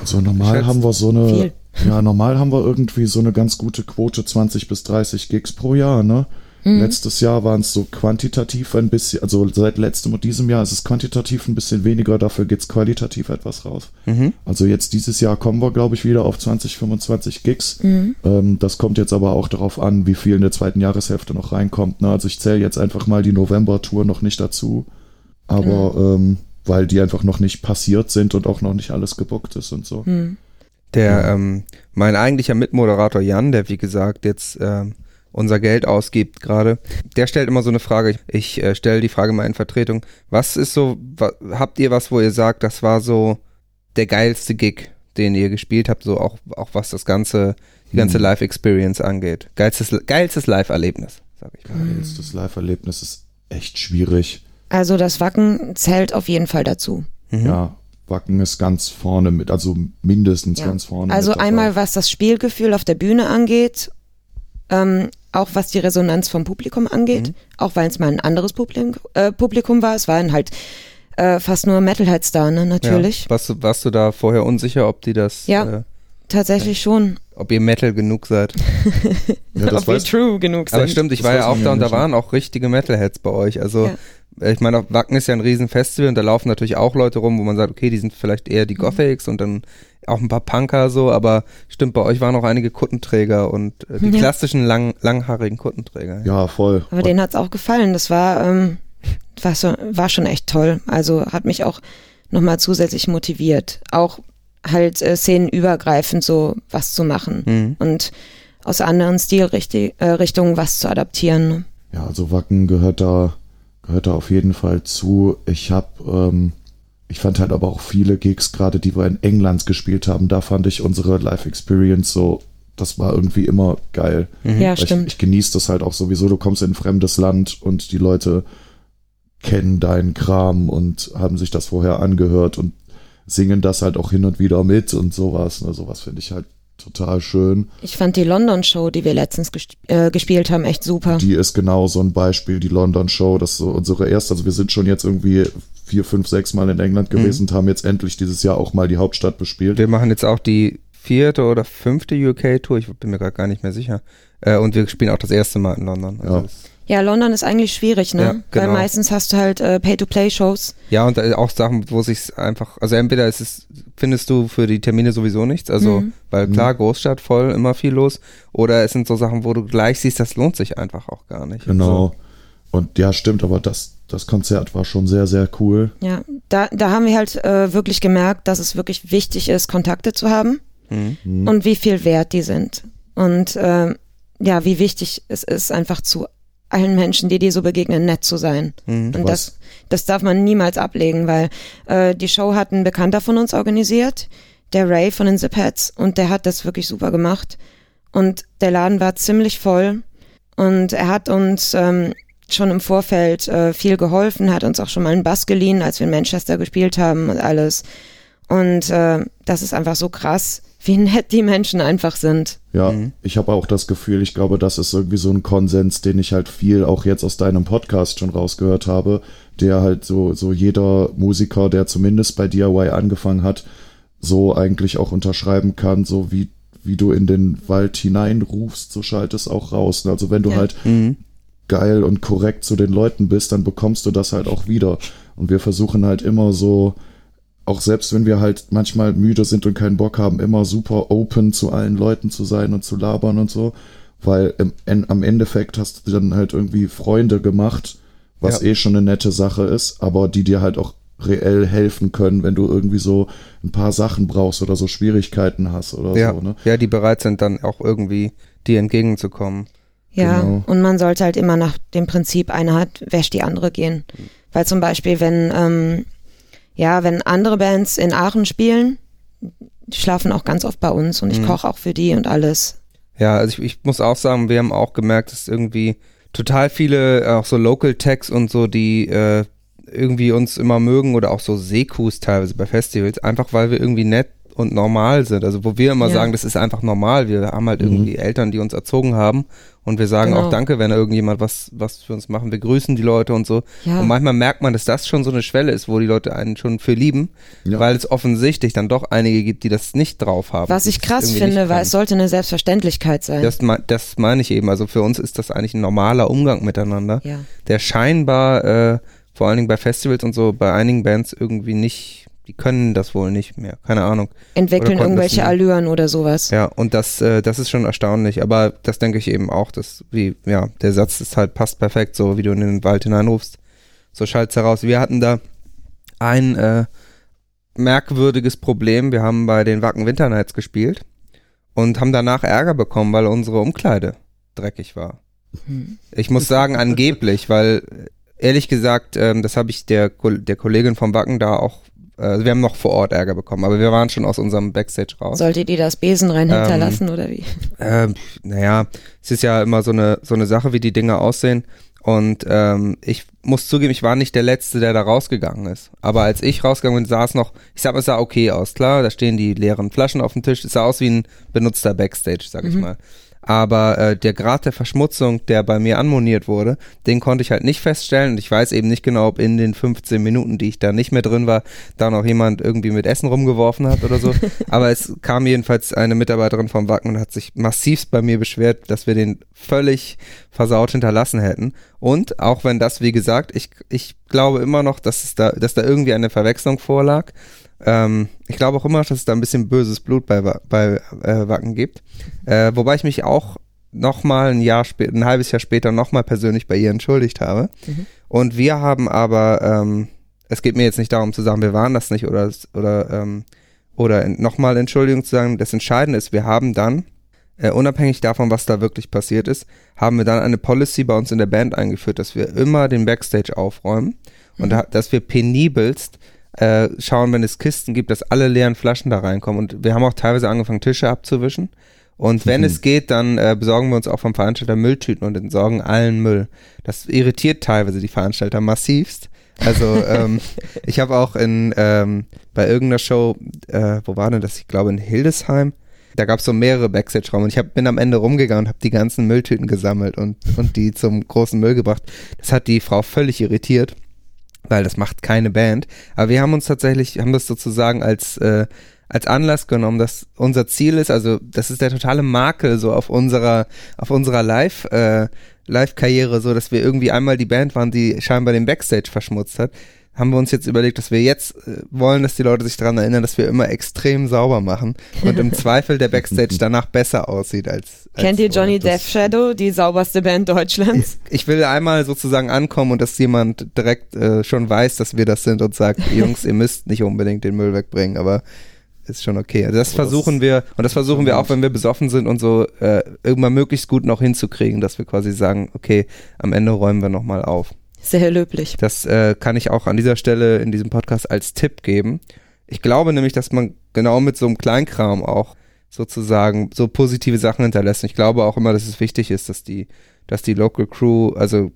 Also normal Schätzt haben wir so eine Viel. Ja, normal haben wir irgendwie so eine ganz gute Quote 20 bis 30 Gigs pro Jahr, ne? Mhm. Letztes Jahr waren es so quantitativ ein bisschen, also seit letztem und diesem Jahr ist es quantitativ ein bisschen weniger, dafür geht's qualitativ etwas raus. Mhm. Also jetzt dieses Jahr kommen wir, glaube ich, wieder auf 20, 25 Gigs. Mhm. Ähm, das kommt jetzt aber auch darauf an, wie viel in der zweiten Jahreshälfte noch reinkommt. Ne? Also ich zähle jetzt einfach mal die November-Tour noch nicht dazu. Aber ähm, weil die einfach noch nicht passiert sind und auch noch nicht alles gebuckt ist und so. Hm. Der, ähm, mein eigentlicher Mitmoderator Jan, der wie gesagt jetzt ähm, unser Geld ausgibt gerade, der stellt immer so eine Frage. Ich äh, stelle die Frage mal in Vertretung. Was ist so, wa habt ihr was, wo ihr sagt, das war so der geilste Gig, den ihr gespielt habt, so auch, auch was das ganze, die ganze Hm. Live-Experience angeht? Geilstes, geilstes Live-Erlebnis, sag ich mal. Hm. Jetzt Das Live-Erlebnis ist echt schwierig. Also das Wacken zählt auf jeden Fall dazu. Mhm. Ja, Wacken ist ganz vorne mit, also mindestens Ja. ganz vorne. Also einmal, was das Spielgefühl auf der Bühne angeht, ähm, auch was die Resonanz vom Publikum angeht, Mhm. auch weil es mal ein anderes Publikum, äh, Publikum war. Es waren halt äh, fast nur Metalheads da, ne, natürlich. Ja. Warst, du, warst du da vorher unsicher, ob die das, Ja. äh, Tatsächlich schon. ob ihr Metal genug seid? ja, das Ob weiß, true genug sind. Aber stimmt, ich Das war ja auch da ja und da waren auch richtige Metalheads bei euch. Also Ja. äh, ich meine, Wacken ist ja ein Riesenfestival und da laufen natürlich auch Leute rum, wo man sagt, okay, die sind vielleicht eher Mhm. die Gothics und dann auch ein paar Punker so, aber stimmt, bei euch waren auch einige Kuttenträger und äh, die Ja. klassischen lang, langhaarigen Kuttenträger. ja, voll. Aber denen hat's auch gefallen. Das war, ähm, war, so, war schon echt toll. Also hat mich auch nochmal zusätzlich motiviert. Auch halt äh, szenenübergreifend so was zu machen Mhm. und aus anderen Stilrichtungen äh, Richtungen was zu adaptieren. Ja, also Wacken gehört da, gehört da auf jeden Fall zu. Ich hab, ähm, ich fand halt aber auch viele Gigs, gerade die wir in England gespielt haben, da fand ich unsere Live-Experience so, das war irgendwie immer geil. Mhm. Ja, Weil Ich, stimmt. ich genieße das halt auch sowieso. Du kommst in ein fremdes Land und die Leute kennen deinen Kram und haben sich das vorher angehört und singen das halt auch hin und wieder mit und sowas. Ne? Sowas finde ich halt total schön. Ich fand die London-Show, die wir letztens gesp äh, gespielt haben, echt super. Die ist genau so ein Beispiel, die London Show. Das ist so unsere erste. Also wir sind schon jetzt irgendwie vier, fünf, sechs Mal in England Mhm. gewesen und haben jetzt endlich dieses Jahr auch mal die Hauptstadt bespielt. Wir machen jetzt auch die vierte oder fünfte UK-Tour, ich bin mir gerade gar nicht mehr sicher. Äh, und wir spielen auch das erste Mal in London. Also Ja. Ja, London ist eigentlich schwierig, ne? Ja, Weil genau. meistens hast du halt äh, Pay-to-Play-Shows. Ja, und äh, auch Sachen, wo sich einfach, also entweder ist es, findest du für die Termine sowieso nichts, also, Mhm. weil klar, Großstadt voll, immer viel los, oder es sind so Sachen, wo du gleich siehst, das lohnt sich einfach auch gar nicht. Genau. Und ja, stimmt, aber das, das Konzert war schon sehr, sehr cool. Ja, da, da haben wir halt äh, wirklich gemerkt, dass es wirklich wichtig ist, Kontakte zu haben. Mhm. Hm. und wie viel wert die sind. Und äh, ja, wie wichtig es ist, einfach zu allen Menschen, die dir so begegnen, nett zu sein. Mhm. Und Was- das, das darf man niemals ablegen, weil äh, die Show hat ein Bekannter von uns organisiert, der Ray von den Zipettes, und der hat das wirklich super gemacht. Und der Laden war ziemlich voll und er hat uns ähm, schon im Vorfeld äh, viel geholfen, hat uns auch schon mal einen Bass geliehen, als wir in Manchester gespielt haben und alles. Und äh, das ist einfach so krass, wie nett die Menschen einfach sind. Ja, Mhm. ich habe auch das Gefühl, ich glaube, das ist irgendwie so ein Konsens, den ich halt viel auch jetzt aus deinem Podcast schon rausgehört habe, der halt so, so jeder Musiker, der zumindest bei DIY angefangen hat, so eigentlich auch unterschreiben kann, so wie, wie du in den Wald hineinrufst, so schallt es auch raus. Also wenn du Ja. halt Mhm. geil und korrekt zu den Leuten bist, dann bekommst du das halt auch wieder. Und wir versuchen halt immer so, auch selbst wenn wir halt manchmal müde sind und keinen Bock haben, immer super open zu allen Leuten zu sein und zu labern und so. Weil im, en, am Endeffekt hast du dann halt irgendwie Freunde gemacht, was Ja. eh schon eine nette Sache ist, aber die dir halt auch reell helfen können, wenn du irgendwie so ein paar Sachen brauchst oder so Schwierigkeiten hast oder Ja, so, ne? ja, die bereit sind dann auch irgendwie dir entgegenzukommen. Ja, Genau. und man sollte halt immer nach dem Prinzip, eine hat, wäscht die andere gehen. Weil zum Beispiel, wenn, ähm, ja, wenn andere Bands in Aachen spielen, die schlafen auch ganz oft bei uns und ich Mhm. koche auch für die und alles. Ja, also ich, ich muss auch sagen, wir haben auch gemerkt, dass irgendwie total viele, äh, auch so Local Tags und so, die äh, irgendwie uns immer mögen oder auch so Sekus teilweise bei Festivals, einfach weil wir irgendwie nett und normal sind. Also wo wir immer Ja. sagen, das ist einfach normal. Wir haben halt irgendwie Eltern, die uns erzogen haben und wir sagen Genau. auch Danke, wenn da irgendjemand was, was für uns machen. Wir grüßen die Leute und so. Ja. Und manchmal merkt man, dass das schon so eine Schwelle ist, wo die Leute einen schon für lieben, Ja. weil es offensichtlich dann doch einige gibt, die das nicht drauf haben. Was ich krass finde, weil es sollte eine Selbstverständlichkeit sein. Das, das meine ich eben. Also für uns ist das eigentlich ein normaler Umgang miteinander, ja. der scheinbar, äh, vor allen Dingen bei Festivals und so, bei einigen Bands irgendwie nicht, die können das wohl nicht mehr. Keine Ahnung. Entwickeln irgendwelche. Allüren oder sowas. Ja, und das, äh, das ist schon erstaunlich. Aber das denke ich eben auch, dass, wie, ja, der Satz ist halt, passt perfekt, so wie du in den Wald hineinrufst. So schallt's heraus. Wir hatten da ein äh, merkwürdiges Problem. Wir haben bei den Wacken Winter Nights gespielt und haben danach Ärger bekommen, weil unsere Umkleide dreckig war. Hm. Ich muss sagen, angeblich, weil ehrlich gesagt, ähm, das habe ich der, der Kollegin vom Wacken da auch, also wir haben noch vor Ort Ärger bekommen, aber wir waren schon aus unserem Backstage raus. Solltet ihr das Besenrein Ähm, hinterlassen oder wie? Ähm, naja, es ist ja immer so eine, so eine Sache, wie die Dinge aussehen. Und ähm, ich muss zugeben, ich war nicht der Letzte, der da rausgegangen ist. Aber als ich rausgegangen bin, sah es noch, ich sag mal, es sah okay aus, klar, da stehen die leeren Flaschen auf dem Tisch, es sah aus wie ein benutzter Backstage, sag ich mal. Aber äh, der Grad der Verschmutzung, der bei mir anmoniert wurde, den konnte ich halt nicht feststellen. Und ich weiß eben nicht genau, ob in den 15 Minuten, die ich da nicht mehr drin war, da noch jemand irgendwie mit Essen rumgeworfen hat oder so. Aber es kam jedenfalls eine Mitarbeiterin vom Wacken und hat sich massivst bei mir beschwert, dass wir den völlig versaut hinterlassen hätten. Und auch wenn das, wie gesagt, ich, ich glaube immer noch, dass es da, dass da irgendwie eine Verwechslung vorlag. Ähm, ich glaube auch immer, noch, dass es da ein bisschen böses Blut bei, bei äh, Wacken gibt. Äh, wobei ich mich auch noch mal ein Jahr später, ein halbes Jahr später noch mal persönlich bei ihr entschuldigt habe. Und wir haben aber, ähm, es geht mir jetzt nicht darum zu sagen, wir waren das nicht oder oder ähm, oder nochmal Entschuldigung zu sagen. Das Entscheidende ist, wir haben dann äh, unabhängig davon, was da wirklich passiert ist, haben wir dann eine Policy bei uns in der Band eingeführt, dass wir immer den Backstage aufräumen und da, dass wir penibelst äh, schauen, wenn es Kisten gibt, dass alle leeren Flaschen da reinkommen. Und wir haben auch teilweise angefangen, Tische abzuwischen. Und wenn es geht, dann äh, besorgen wir uns auch vom Veranstalter Mülltüten und entsorgen allen Müll. Das irritiert teilweise die Veranstalter massivst. Also ähm, ich habe auch in ähm, bei irgendeiner Show, äh, wo war denn das? Ich glaube in Hildesheim. Da gab es so mehrere Backstage-Räume und ich hab, bin am Ende rumgegangen und habe die ganzen Mülltüten gesammelt und, und die zum großen Müll gebracht. Das hat die Frau völlig irritiert, weil das macht keine Band. Aber wir haben uns tatsächlich, haben das sozusagen als, äh, als Anlass genommen, dass unser Ziel ist, also das ist der totale Makel so auf unserer, auf unserer Live, äh, Live-Karriere, so dass wir irgendwie einmal die Band waren, die scheinbar den Backstage verschmutzt hat. Haben wir uns jetzt überlegt, dass wir jetzt äh, wollen, dass die Leute sich daran erinnern, dass wir immer extrem sauber machen und im Zweifel der Backstage danach besser aussieht als. als Kennt ihr Johnny Death Shadow, die sauberste Band Deutschlands? ich will einmal sozusagen ankommen und dass jemand direkt äh, schon weiß, dass wir das sind und sagt, Jungs, ihr müsst nicht unbedingt den Müll wegbringen, aber ist schon okay. Also das- versuchen wir und das versuchen wir auch, wenn wir besoffen sind und so äh, irgendwann möglichst gut noch hinzukriegen, dass wir quasi sagen, okay, am Ende räumen wir nochmal auf. Sehr löblich. Das äh, kann ich auch an dieser Stelle in diesem Podcast als Tipp geben. Ich glaube nämlich, dass man genau mit so einem Kleinkram auch sozusagen so positive Sachen hinterlässt. Und ich glaube auch immer, dass es wichtig ist, dass die, dass die Local Crew, also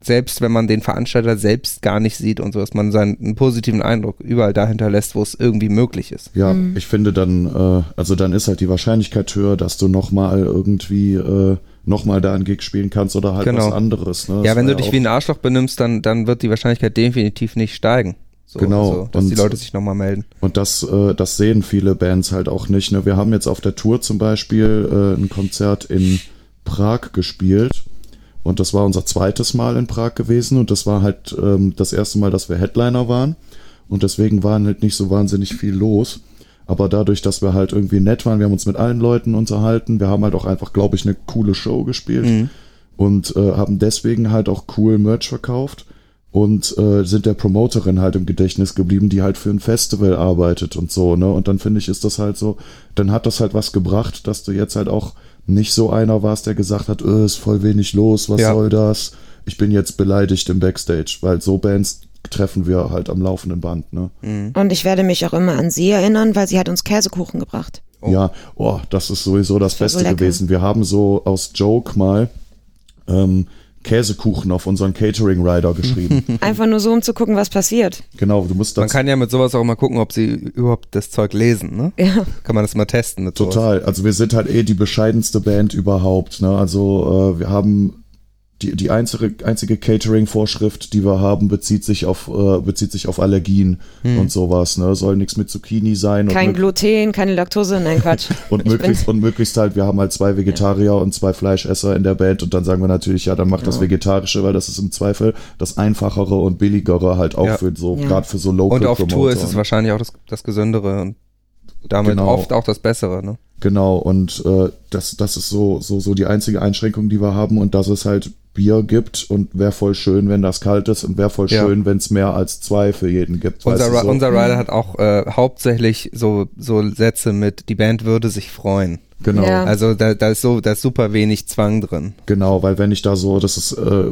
selbst wenn man den Veranstalter selbst gar nicht sieht und so, dass man seinen einen positiven Eindruck überall da hinterlässt, wo es irgendwie möglich ist. Ja, ich finde dann, äh, also dann ist halt die Wahrscheinlichkeit höher, dass du nochmal irgendwie äh, nochmal da einen Gig spielen kannst oder halt Genau. was anderes. Ne? ja, wenn du dich wie ein Arschloch benimmst, dann, dann wird die Wahrscheinlichkeit definitiv nicht steigen. So, Genau. So, dass Und- die Leute sich nochmal melden. Und das, äh, das sehen viele Bands halt auch nicht. Ne? Wir haben jetzt auf der Tour zum Beispiel äh, ein Konzert in Prag gespielt. Und das war unser zweites Mal in Prag gewesen. Und das war halt ähm, das erste Mal, dass wir Headliner waren. Und deswegen waren halt nicht so wahnsinnig viel los. Aber dadurch, dass wir halt irgendwie nett waren, wir haben uns mit allen Leuten unterhalten. Wir haben halt auch einfach, glaube ich, eine coole Show gespielt. Und äh, haben deswegen halt auch cool Merch verkauft und äh, sind der Promoterin halt im Gedächtnis geblieben, die halt für ein Festival arbeitet und so, ne? Und dann finde ich, ist das halt so, dann hat das halt was gebracht, dass du jetzt halt auch nicht so einer warst, der gesagt hat, äh, ist voll wenig los, was Ja. soll das? Ich bin jetzt beleidigt im Backstage, weil so Bands treffen wir halt am laufenden Band, ne? Und ich werde mich auch immer an sie erinnern, weil sie hat uns Käsekuchen gebracht. Oh. Ja, oh, das ist sowieso das so Beste lecker. gewesen. Wir haben so aus Joke mal ähm, Käsekuchen auf unseren Catering-Rider geschrieben. Einfach nur so, um zu gucken, was passiert. genau, du musst Man das kann ja mit sowas auch mal gucken, ob sie überhaupt das Zeug lesen, ne? Ja. Kann man das mal testen mit sowas. total. Also wir sind halt eh die bescheidenste Band überhaupt. Ne? Also äh, wir haben die, die einzige, einzige Catering-Vorschrift, die wir haben, bezieht sich auf, äh, bezieht sich auf Allergien und sowas. Ne? Soll nichts mit Zucchini sein. und Kein Gluten, keine Laktose, nein, Quatsch. Und Ich möglichst, und möglichst halt, wir haben halt zwei Vegetarier und zwei Fleischesser in der Band und dann sagen wir natürlich, ja, dann macht das Vegetarische, weil das ist im Zweifel das einfachere und billigere halt auch Ja. für so, Ja. gerade für so Local Und auf Tour Promoter. ist es wahrscheinlich auch das, das Gesündere und damit Genau. oft auch das Bessere, ne? Genau, und äh, das, das ist so, so, so die einzige Einschränkung, die wir haben und dass es halt Bier gibt und wäre voll schön, wenn das kalt ist und wäre voll Ja. schön, wenn es mehr als zwei für jeden gibt. Unser, so. unser Rider hat auch äh, hauptsächlich so, so Sätze mit, die Band würde sich freuen. Genau, Ja. Also da, da ist so, da ist super wenig Zwang drin. genau, weil wenn ich da so, das ist, äh,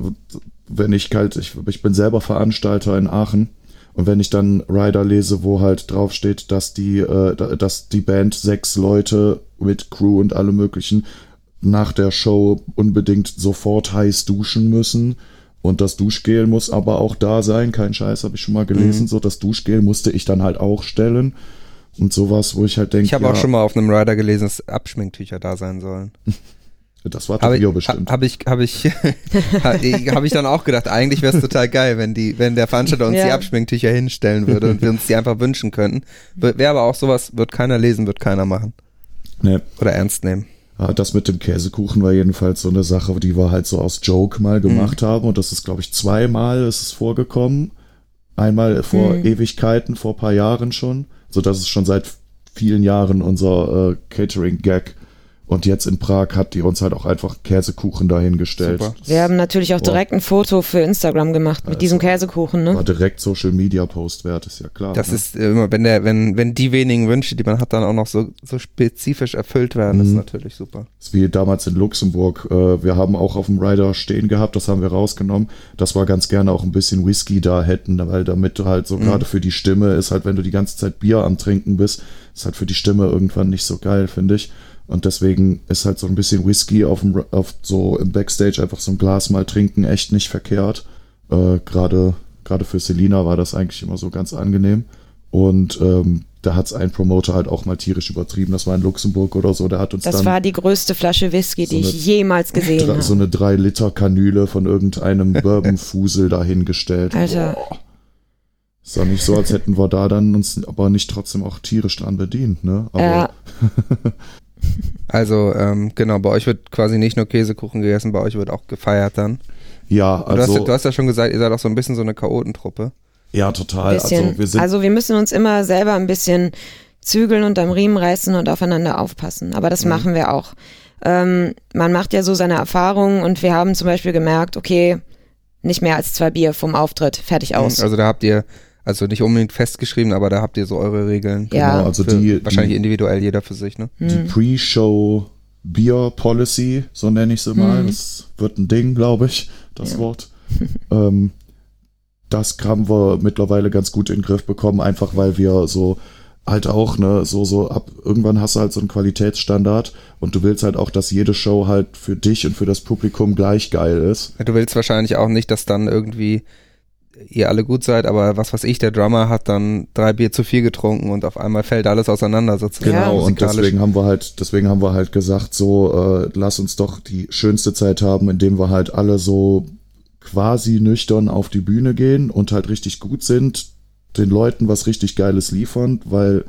wenn ich kalt, ich, ich bin selber Veranstalter in Aachen und wenn ich dann Rider lese, wo halt draufsteht, dass die, äh, da- dass die Band sechs Leute mit Crew und allem möglichen nach der Show unbedingt sofort heiß duschen müssen. Und das Duschgel muss aber auch da sein. Kein Scheiß, habe ich schon mal gelesen. Mhm. So, das Duschgel musste ich dann halt auch stellen. Und sowas, wo ich halt denke, Ich habe ja, auch schon mal auf einem Rider gelesen, dass Abschminktücher da sein sollen. das war Habe ich, bestimmt. hab ich, hab ich, hab ich dann auch gedacht, eigentlich wäre es total geil, wenn die, wenn der Veranstalter uns Ja. die Abschminktücher hinstellen würde und wir uns die einfach wünschen könnten. Wäre aber auch sowas, wird keiner lesen, wird keiner machen. nee. Oder ernst nehmen. Ja, das mit dem Käsekuchen war jedenfalls so eine Sache, die wir halt so aus Joke mal gemacht haben. Und das ist, glaube ich, zweimal ist es vorgekommen. Einmal vor Ewigkeiten, vor paar Jahren schon. So dass es schon seit vielen Jahren unser äh, Catering-Gag. Und jetzt in Prag hat die uns halt auch einfach Käsekuchen dahingestellt. Super. Wir haben natürlich auch direkt ein Foto für Instagram gemacht mit diesem Käsekuchen, War ne? direkt Social Media Post wert, ist ja klar. Das ne? ist immer, wenn der, wenn, wenn die wenigen Wünsche, die man hat, dann auch noch so, so spezifisch erfüllt werden, ist Mhm. natürlich super. Das ist wie damals in Luxemburg. Äh, wir haben auch auf dem Rider stehen gehabt, das haben wir rausgenommen, dass wir ganz gerne auch ein bisschen Whisky da hätten, weil damit du halt so gerade für die Stimme ist halt, wenn du die ganze Zeit Bier am Trinken bist, ist halt für die Stimme irgendwann nicht so geil, finde ich. Und deswegen ist halt so ein bisschen Whisky auf dem, auf so im Backstage einfach so ein Glas mal trinken echt nicht verkehrt. Äh, gerade, gerade für Selina war das eigentlich immer so ganz angenehm. Und ähm, da hat's ein Promoter halt auch mal tierisch übertrieben. Das war in Luxemburg oder so. Der hat uns Das dann war die größte Flasche Whisky, die So ich jemals gesehen Dre- so habe. eine 3 Liter Kanüle von irgendeinem Bourbonfusel dahingestellt. Alter. Ist doch nicht so, als hätten wir da dann uns aber nicht trotzdem auch tierisch dran bedient, ne? Aber Ja, Also, ähm, genau, bei euch wird quasi nicht nur Käsekuchen gegessen, bei euch wird auch gefeiert dann. ja, Und du, also hast, du hast ja schon gesagt, ihr seid auch so ein bisschen so eine Chaotentruppe. ja, total. bisschen. Also wir sind also wir müssen uns immer selber ein bisschen zügeln und am Riemen reißen und aufeinander aufpassen. Aber Mhm. das machen wir auch. Ähm, man macht ja so seine Erfahrungen und wir haben zum Beispiel gemerkt, okay, nicht mehr als zwei Bier vom Auftritt, fertig aus. Also da habt ihr, also nicht unbedingt festgeschrieben, aber da habt ihr so eure Regeln. Ja. genau, also Für, die, wahrscheinlich die, individuell jeder für sich, ne? die Pre-Show Beer Policy, so nenne ich sie mal. Das wird ein Ding, glaube ich, das Ja. Wort. ähm, das haben wir mittlerweile ganz gut in den Griff bekommen, einfach weil wir so halt auch, ne, so, so ab, irgendwann hast du halt so einen Qualitätsstandard und du willst halt auch, dass jede Show halt für dich und für das Publikum gleich geil ist. Du willst wahrscheinlich auch nicht, dass dann irgendwie ihr alle gut seid, aber was weiß ich, der Drummer hat dann drei Bier zu viel getrunken und auf einmal fällt alles auseinander sozusagen. Genau, und deswegen haben wir halt, deswegen haben wir halt gesagt, so, äh, lass uns doch die schönste Zeit haben, indem wir halt alle so quasi nüchtern auf die Bühne gehen und halt richtig gut sind, den Leuten was richtig Geiles liefern, weil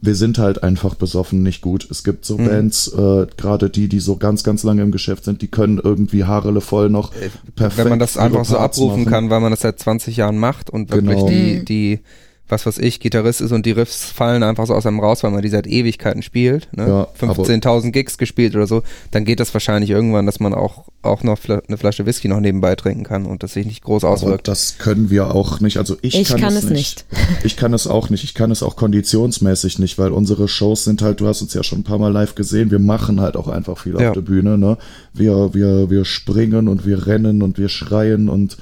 wir sind halt einfach besoffen nicht gut. Es gibt so Mhm. Bands, äh, gerade die, die so ganz, ganz lange im Geschäft sind, die können irgendwie Haarele voll noch perfekt. Äh, Wenn man das einfach so abrufen machen. kann, weil man das seit 20 Jahren macht und wirklich Genau. die, Mhm. die, was weiß ich, Gitarrist ist und die Riffs fallen einfach so aus einem raus, weil man die seit Ewigkeiten spielt, ne? Ja, 15.000 Gigs gespielt oder so, dann geht das wahrscheinlich irgendwann, dass man auch, auch noch eine Flasche Whisky noch nebenbei trinken kann und das sich nicht groß Aber auswirkt. das können wir auch nicht. Also ich, Ich kann, kann es es nicht. Ich kann es auch nicht. Ich kann es auch konditionsmäßig nicht, weil unsere Shows sind halt, du hast uns ja schon ein paar Mal live gesehen, wir machen halt auch einfach viel Ja. auf der Bühne. Ne? Wir, wir, wir springen und wir rennen und wir schreien und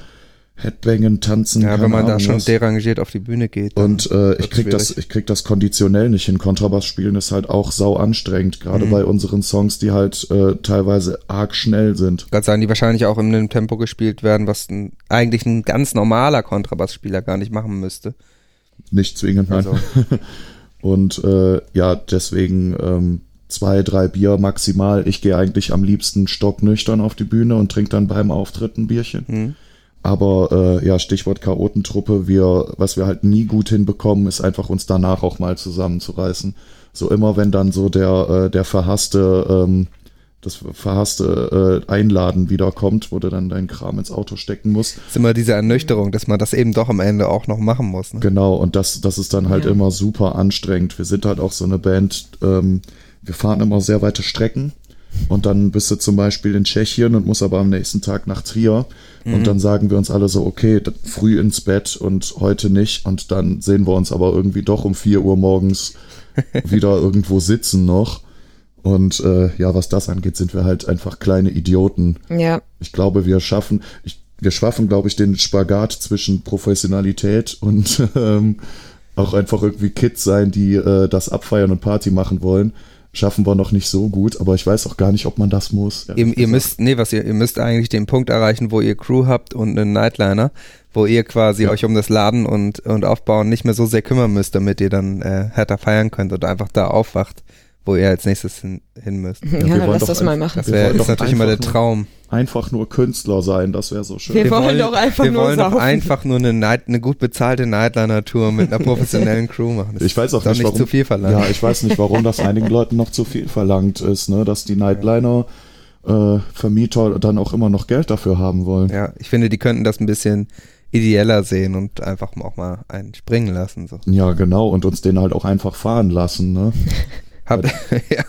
Headbangen, tanzen. Ja, wenn man da Ahnung schon was. derangiert auf die Bühne geht. Und äh, ich krieg das, schwierig. ich krieg das konditionell nicht hin. Kontrabass spielen ist halt auch sau anstrengend, gerade Mhm. bei unseren Songs, die halt äh, teilweise arg schnell sind. Gerade sagen, die wahrscheinlich auch in einem Tempo gespielt werden, was ein, eigentlich ein ganz normaler Kontrabassspieler gar nicht machen müsste. Nicht zwingend, nein. Also, Und äh, ja, deswegen ähm, zwei, drei Bier maximal. Ich gehe eigentlich am liebsten stocknüchtern auf die Bühne und trinke dann beim Auftritt ein Bierchen. hm. Aber äh, ja, Stichwort Chaotentruppe, wir, was wir halt nie gut hinbekommen, ist einfach uns danach auch mal zusammenzureißen. So immer, wenn dann so der, äh, der verhasste, ähm, das verhasste äh, Einladen wiederkommt, wo du dann deinen Kram ins Auto stecken musst. ist immer diese Ernüchterung, dass man das eben doch am Ende auch noch machen muss. Ne? Genau, und das, das ist dann halt Ja. immer super anstrengend. Wir sind halt auch so eine Band, ähm, wir fahren immer sehr weite Strecken. Und dann bist du zum Beispiel in Tschechien und musst aber am nächsten Tag nach Trier. Und dann sagen wir uns alle so, okay, früh ins Bett und heute nicht. Und dann sehen wir uns aber irgendwie doch um 4 Uhr morgens wieder irgendwo sitzen noch. Und äh, ja, was das angeht, sind wir halt einfach kleine Idioten. Ja, Ich glaube, wir schaffen, ich, wir schaffen, glaube ich, den Spagat zwischen Professionalität und ähm, auch einfach irgendwie Kids sein, die äh, das abfeiern und Party machen wollen. Schaffen wir noch nicht so gut, aber ich weiß auch gar nicht, ob man das muss. Ihr, ihr gesagt. müsst, nee, was ihr, ihr müsst eigentlich den Punkt erreichen, wo ihr Crew habt und einen Nightliner, wo ihr quasi Ja. euch um das Laden und, und Aufbauen nicht mehr so sehr kümmern müsst, damit ihr dann äh, härter feiern könnt und einfach da aufwacht, wo ihr als nächstes hin, hin müsst. ja, wir wollen lass das mal machen. Das wäre natürlich immer der Traum. Einfach nur Künstler sein, das wäre so schön. Wir wollen doch einfach wir nur wollen doch einfach nur eine, Night, eine gut bezahlte Nightliner-Tour mit einer professionellen Crew machen. Das Ich weiß auch nicht, nicht warum, zu viel verlangt. Ja, ich weiß nicht, warum das einigen Leuten noch zu viel verlangt ist, ne? dass die Nightliner äh, Vermieter dann auch immer noch Geld dafür haben wollen. Ja, ich finde, die könnten das ein bisschen ideeller sehen und einfach auch mal einen springen lassen. So. Ja, genau, und uns den halt auch einfach fahren lassen. Ne? Habt, ja,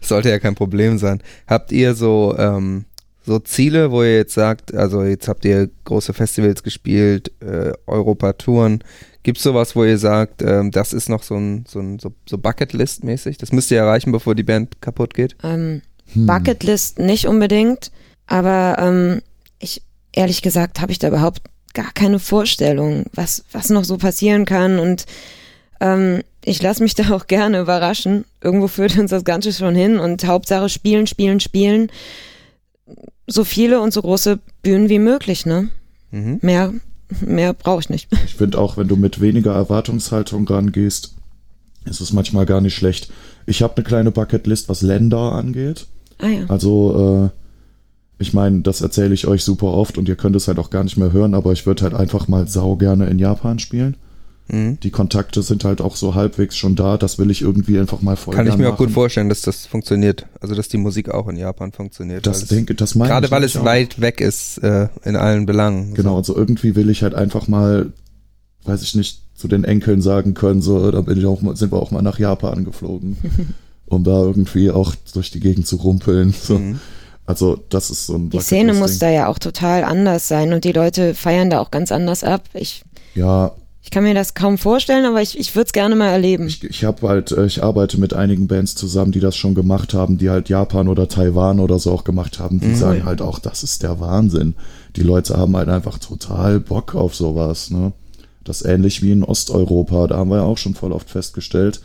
sollte ja kein Problem sein. Habt ihr so, ähm, so Ziele, wo ihr jetzt sagt, also jetzt habt ihr große Festivals gespielt, äh, Europa-Touren. Gibt es sowas, wo ihr sagt, ähm, das ist noch so ein, so ein so, so Bucketlist-mäßig? Das müsst ihr erreichen, bevor die Band kaputt geht? Ähm, Hm. Bucketlist nicht unbedingt, aber ähm, ich ehrlich gesagt habe ich da überhaupt gar keine Vorstellung, was was noch so passieren kann und ähm, ich lasse mich da auch gerne überraschen. Irgendwo führt uns das Ganze schon hin und Hauptsache spielen, spielen, spielen. So viele und so große Bühnen wie möglich, ne? Mhm. Mehr, mehr brauche ich nicht. Ich finde auch, wenn du mit weniger Erwartungshaltung rangehst, ist es manchmal gar nicht schlecht. Ich habe eine kleine Bucketlist, was Länder angeht. Ah ja. Also, äh, ich meine, das erzähle ich euch super oft und ihr könnt es halt auch gar nicht mehr hören, aber ich würde halt einfach mal sau gerne in Japan spielen. Mhm. Die Kontakte sind halt auch so halbwegs schon da, das will ich irgendwie einfach mal voll Kann ich mir auch machen. gut vorstellen, dass das funktioniert. Also, dass die Musik auch in Japan funktioniert. Das weil es- denke, das meine Gerade ich weil es auch. weit weg ist äh, in allen Belangen. Genau, also irgendwie will ich halt einfach mal, weiß ich nicht, zu den Enkeln sagen können, so, da bin ich auch mal, sind wir auch mal nach Japan geflogen, um da irgendwie auch durch die Gegend zu rumpeln. So. Mhm. Also das ist so ein Die Szene muss da ja auch total anders sein und die Leute feiern da auch ganz anders ab. Ich, Ja, ich kann mir das kaum vorstellen, aber ich, ich würde es gerne mal erleben. ich, ich habe halt, äh, ich arbeite mit einigen Bands zusammen, die das schon gemacht haben, die halt Japan oder Taiwan oder so auch gemacht haben. Die Mhm. sagen halt auch, das ist der Wahnsinn. Die Leute haben halt einfach total Bock auf sowas. Ne? Das ist ähnlich wie in Osteuropa. Da haben wir ja auch schon voll oft festgestellt.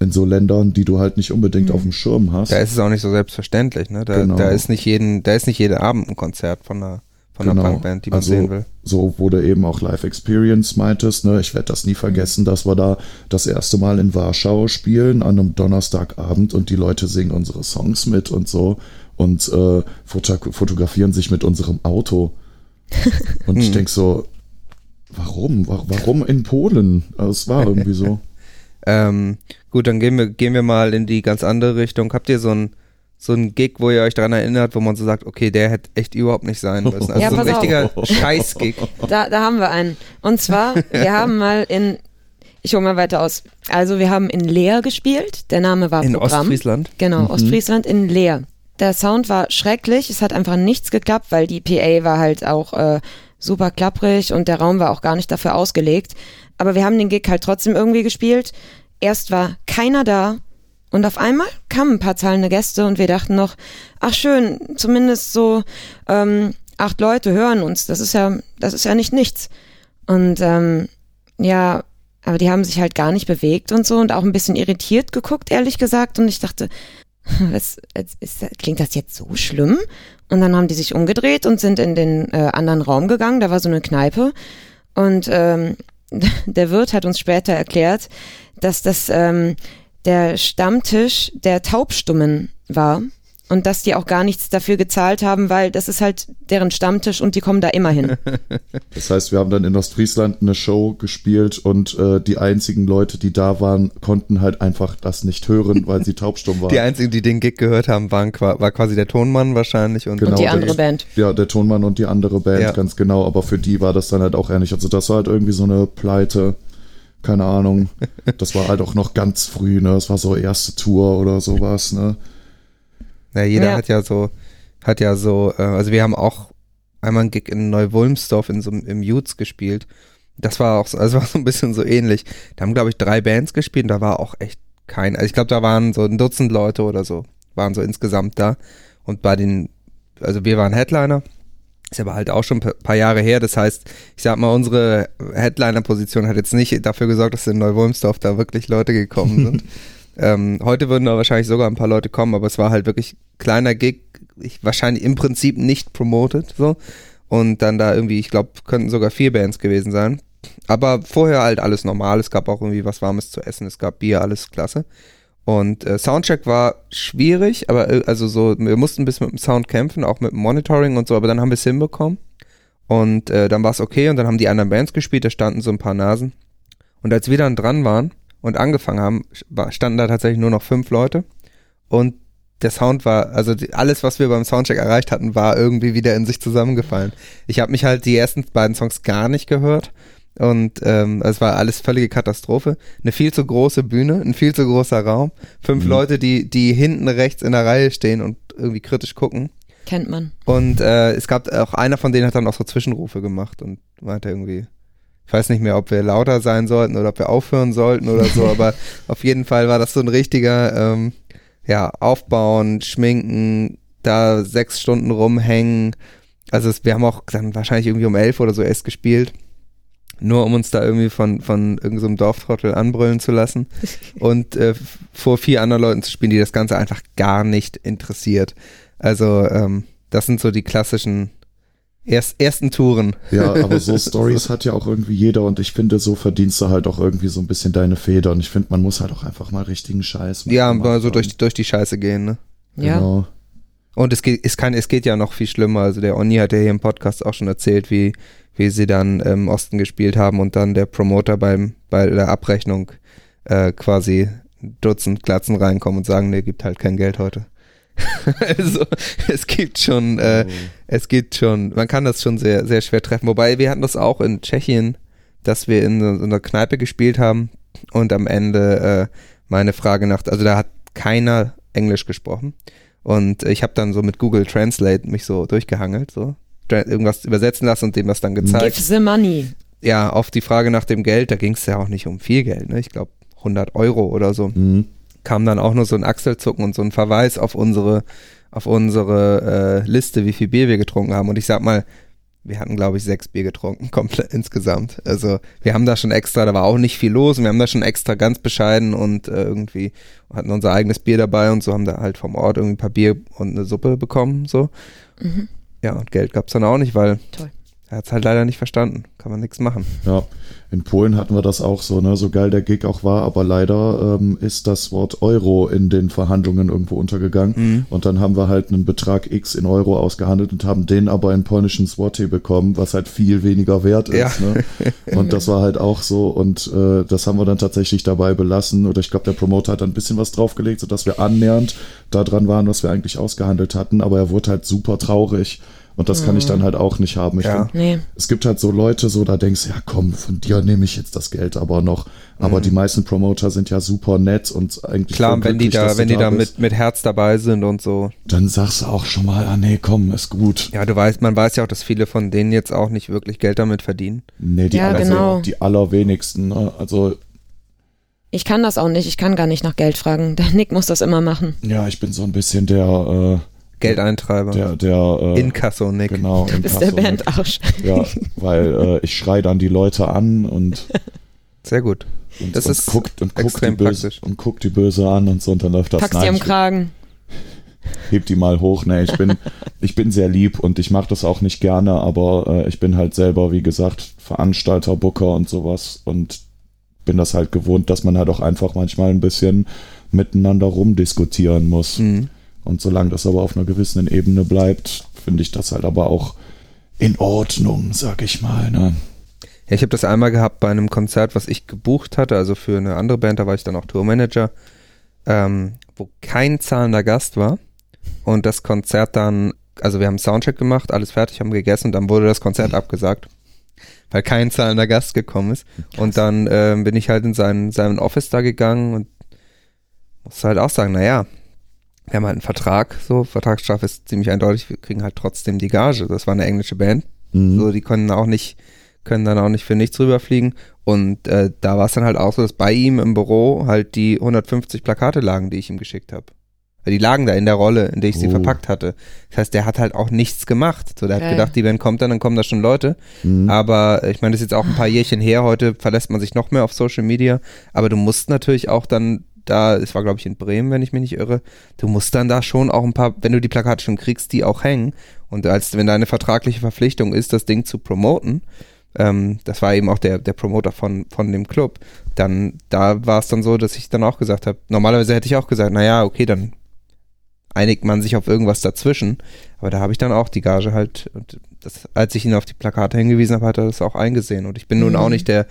In so Ländern, die du halt nicht unbedingt auf dem Schirm hast. Da ist es auch nicht so selbstverständlich, ne? Da, Genau. da ist nicht jeden, da ist nicht jeden Abend ein Konzert von einer, von einer Genau. Punkband, die man Also, sehen will. So, wo du eben auch Live Experience meintest, ne? Ich werde das nie vergessen, dass wir da das erste Mal in Warschau spielen an einem Donnerstagabend und die Leute singen unsere Songs mit und so und äh, foto fotografieren sich mit unserem Auto. Und ich Hm. denk so, warum? Wa- Warum in Polen? Also, es war irgendwie so. Ähm, gut, dann gehen wir, gehen wir mal in die ganz andere Richtung. Habt ihr so ein, so ein Gig, wo ihr euch daran erinnert, wo man so sagt, okay, der hätte echt überhaupt nicht sein müssen. Also Ja, so ein richtiger Scheiß-Gig. Da, da haben wir einen. Und zwar, wir haben mal in, ich hole mal weiter aus. Also wir haben in Leer gespielt. Der Name war In Programm. Ostfriesland. Genau, Ostfriesland in Leer. Der Sound war schrecklich. Es hat einfach nichts geklappt, weil die PA war halt auch äh, super klapprig und der Raum war auch gar nicht dafür ausgelegt. Aber wir haben den Gig halt trotzdem irgendwie gespielt. Erst war keiner da und auf einmal kamen ein paar zahlende Gäste und wir dachten noch, ach schön, zumindest so ähm, acht Leute hören uns. Das ist ja, das ist ja nicht nichts. Und ähm, ja, aber die haben sich halt gar nicht bewegt und so und auch ein bisschen irritiert geguckt, ehrlich gesagt. Und ich dachte, was, ist, klingt das jetzt so schlimm? Und dann haben die sich umgedreht und sind in den äh, anderen Raum gegangen. Da war so eine Kneipe. Und ähm, der Wirt hat uns später erklärt, dass das ähm, der Stammtisch der Taubstummen war und dass die auch gar nichts dafür gezahlt haben, weil das ist halt deren Stammtisch und die kommen da immer hin. Das heißt, wir haben dann in Ostfriesland eine Show gespielt und äh, die einzigen Leute, die da waren, konnten halt einfach das nicht hören, weil sie taubstumm waren. Die einzigen, die den Gig gehört haben, waren war quasi der Tonmann wahrscheinlich und, Genau, und die der- andere Band. Ja, der Tonmann und die andere Band, Ja. ganz genau, aber für die war das dann halt auch ähnlich. Also das war halt irgendwie so eine Pleite, keine Ahnung. Das war halt auch noch ganz früh, ne? Das war so erste Tour oder sowas, ne? Ja, jeder Ja. hat ja so, hat ja so, äh, also wir haben auch einmal einen Gig in Neu-Wulmsdorf in so einem- im Jutz gespielt. Das war auch so, also war so ein bisschen so ähnlich. Da haben, glaube ich, drei Bands gespielt und da war auch echt kein, also ich glaube, da waren so ein Dutzend Leute oder so, waren so insgesamt da. Und bei den, also wir waren Headliner, ist aber halt auch schon ein pa- paar Jahre her. Das heißt, ich sag mal, unsere Headliner-Position hat jetzt nicht dafür gesorgt, dass in Neu-Wulmsdorf da wirklich Leute gekommen sind. ähm, heute würden da wahrscheinlich sogar ein paar Leute kommen, aber es war halt wirklich kleiner Gig, ich, wahrscheinlich im Prinzip nicht promoted, so. Und dann da irgendwie, ich glaube, könnten sogar vier Bands gewesen sein. Aber vorher halt alles normal. Es gab auch irgendwie was Warmes zu essen, es gab Bier, alles klasse. Und äh, Soundcheck war schwierig, aber äh, also so, wir mussten ein bisschen mit dem Sound kämpfen, auch mit dem Monitoring und so, aber dann haben wir es hinbekommen. Und äh, dann war es okay und dann haben die anderen Bands gespielt, da standen so ein paar Nasen. Und als wir dann dran waren und angefangen haben, standen da tatsächlich nur noch fünf Leute. Und der Sound war, also die, alles, was wir beim Soundcheck erreicht hatten, war irgendwie wieder in sich zusammengefallen. Ich habe mich halt die ersten beiden Songs gar nicht gehört. Und ähm, es war alles völlige Katastrophe. Eine viel zu große Bühne, ein viel zu großer Raum, fünf Mhm. Leute, die, die hinten rechts in der Reihe stehen und irgendwie kritisch gucken. Kennt man. Und äh, es gab auch einer von denen hat dann auch so Zwischenrufe gemacht und meinte irgendwie, ich weiß nicht mehr, ob wir lauter sein sollten oder ob wir aufhören sollten oder so, aber auf jeden Fall war das so ein richtiger, ähm, ja, aufbauen, schminken, da sechs Stunden rumhängen. Also es, wir haben auch dann wahrscheinlich irgendwie um elf oder so erst gespielt. Nur um uns da irgendwie von, von irgendeinem so einem Dorftrottel anbrüllen zu lassen und äh, vor vier anderen Leuten zu spielen, die das Ganze einfach gar nicht interessiert. Also ähm, das sind so die klassischen erst, ersten Touren. Ja, aber so Stories hat ja auch irgendwie jeder und ich finde, so verdienst du halt auch irgendwie so ein bisschen deine Feder und ich finde, man muss halt auch einfach mal richtigen Scheiß Ja, machen. mal so durch, durch die Scheiße gehen, ne? Ja. Genau. Und es geht, es kann, es geht ja noch viel schlimmer. Also der Onni hat ja hier im Podcast auch schon erzählt, wie, wie sie dann im Osten gespielt haben und dann der Promoter beim, bei der Abrechnung äh, quasi Dutzend Glatzen reinkommen und sagen, nee, gibt halt kein Geld heute. also es gibt schon, äh, es geht schon, man kann das schon sehr, sehr schwer treffen. Wobei wir hatten das auch in Tschechien, dass wir in so einer Kneipe gespielt haben und am Ende äh, meine Frage nach, also da hat keiner Englisch gesprochen. Und ich habe dann so mit Google Translate mich so durchgehangelt, so irgendwas übersetzen lassen und dem das dann gezeigt. Give the money. Ja, auf die Frage nach dem Geld, da ging es ja auch nicht um viel Geld, ne? Ich glaube 100 Euro oder so. Mhm. Kam dann auch nur so ein Achselzucken und so ein Verweis auf unsere auf unsere äh, Liste, wie viel Bier wir getrunken haben. Und ich sag mal, wir hatten, glaube ich, sechs Bier getrunken, komplett insgesamt. Also wir haben da schon extra, da war auch nicht viel los und wir haben da schon extra ganz bescheiden und äh, irgendwie hatten unser eigenes Bier dabei und so haben da halt vom Ort irgendwie ein paar Bier und eine Suppe bekommen, so. Mhm. Ja, und Geld gab's dann auch nicht, weil Toll. Er hat's halt leider nicht verstanden. Kann man nichts machen. Ja, in Polen hatten wir das auch so, ne? So geil der Gig auch war, aber leider ähm, ist das Wort Euro in den Verhandlungen irgendwo untergegangen. Mhm. Und dann haben wir halt einen Betrag X in Euro ausgehandelt und haben den aber in polnischen Zloty bekommen, was halt viel weniger wert ist. Ja. Ne? Und das war halt auch so und äh, das haben wir dann tatsächlich dabei belassen. Oder ich glaube, der Promoter hat dann ein bisschen was draufgelegt, sodass wir annähernd da dran waren, was wir eigentlich ausgehandelt hatten. Aber er wurde halt super traurig. Und das kann ich dann halt auch nicht haben. Ich Ja. find, Nee. es gibt halt so Leute, so da denkst du, ja komm, von dir nehme ich jetzt das Geld aber noch. Aber Mhm. die meisten Promoter sind ja super nett und eigentlich Klar, wenn die da, wenn die da bist. mit, mit Herz dabei sind und so. Dann sagst du auch schon mal, ah nee, komm, ist gut. Ja, du weißt, man weiß ja auch, dass viele von denen jetzt auch nicht wirklich Geld damit verdienen. Nee, die, Ja, aller, genau. die allerwenigsten. Ne? Also Ich kann das auch nicht. Ich kann gar nicht nach Geld fragen. Der Nick muss das immer machen. ja, ich bin so ein bisschen der äh, Geldeintreiber. Der, der, äh, Inkasso, Nick. Genau, Du bist der. Bandarsch. Ja, weil äh, ich schrei dann die Leute an und, Sehr gut. und, Das und ist guckt und guckt die extrem böse praktisch. und guckt die böse an und so und dann läuft das Packst die am Kragen. heb die mal hoch. Nee, ich bin ich bin sehr lieb und ich mache das auch nicht gerne, aber äh, ich bin halt selber, wie gesagt, Veranstalter, Booker und sowas und bin das halt gewohnt, dass man halt auch einfach manchmal ein bisschen miteinander rumdiskutieren muss. Mhm. Und solange das aber auf einer gewissen Ebene bleibt, finde ich das halt aber auch in Ordnung, sag ich mal. Ne? Ja, ich habe das einmal gehabt bei einem Konzert, was ich gebucht hatte, also für eine andere Band, da war ich dann auch Tourmanager, ähm, wo kein zahlender Gast war. Und das Konzert dann, also wir haben Soundcheck gemacht, alles fertig, haben gegessen und dann wurde das Konzert abgesagt, weil kein zahlender Gast gekommen ist. Und dann ähm, bin ich halt in sein, seinen Office da gegangen und musste halt auch sagen, naja, wir haben halt einen Vertrag, so, Vertragsstrafe ist ziemlich eindeutig, wir kriegen halt trotzdem die Gage. Das war eine englische Band, Mhm. so, die können auch nicht, können dann auch nicht für nichts rüberfliegen. Und äh, da war es dann halt auch so, dass bei ihm im Büro halt die 150 Plakate lagen, die ich ihm geschickt habe. Die lagen da in der Rolle, in der ich sie Oh. verpackt hatte. Das heißt, der hat halt auch nichts gemacht. So, der hat Geil. gedacht, die Band kommt dann, dann kommen da schon Leute. Mhm. Aber äh, ich meine, das ist jetzt auch ein paar Jährchen her. Heute verlässt man sich noch mehr auf Social Media. Aber du musst natürlich auch dann da, es war glaube ich in Bremen, wenn ich mich nicht irre, du musst dann da schon auch ein paar, wenn du die Plakate schon kriegst, die auch hängen. Und als wenn deine vertragliche Verpflichtung ist, das Ding zu promoten, ähm, das war eben auch der, der Promoter von, von dem Club, dann, da war es dann so, dass ich dann auch gesagt habe, normalerweise hätte ich auch gesagt, naja, okay, dann einigt man sich auf irgendwas dazwischen. Aber da habe ich dann auch die Gage halt, und das, als ich ihn auf die Plakate hingewiesen habe, hat er das auch eingesehen. Und ich bin nun Mhm. auch nicht der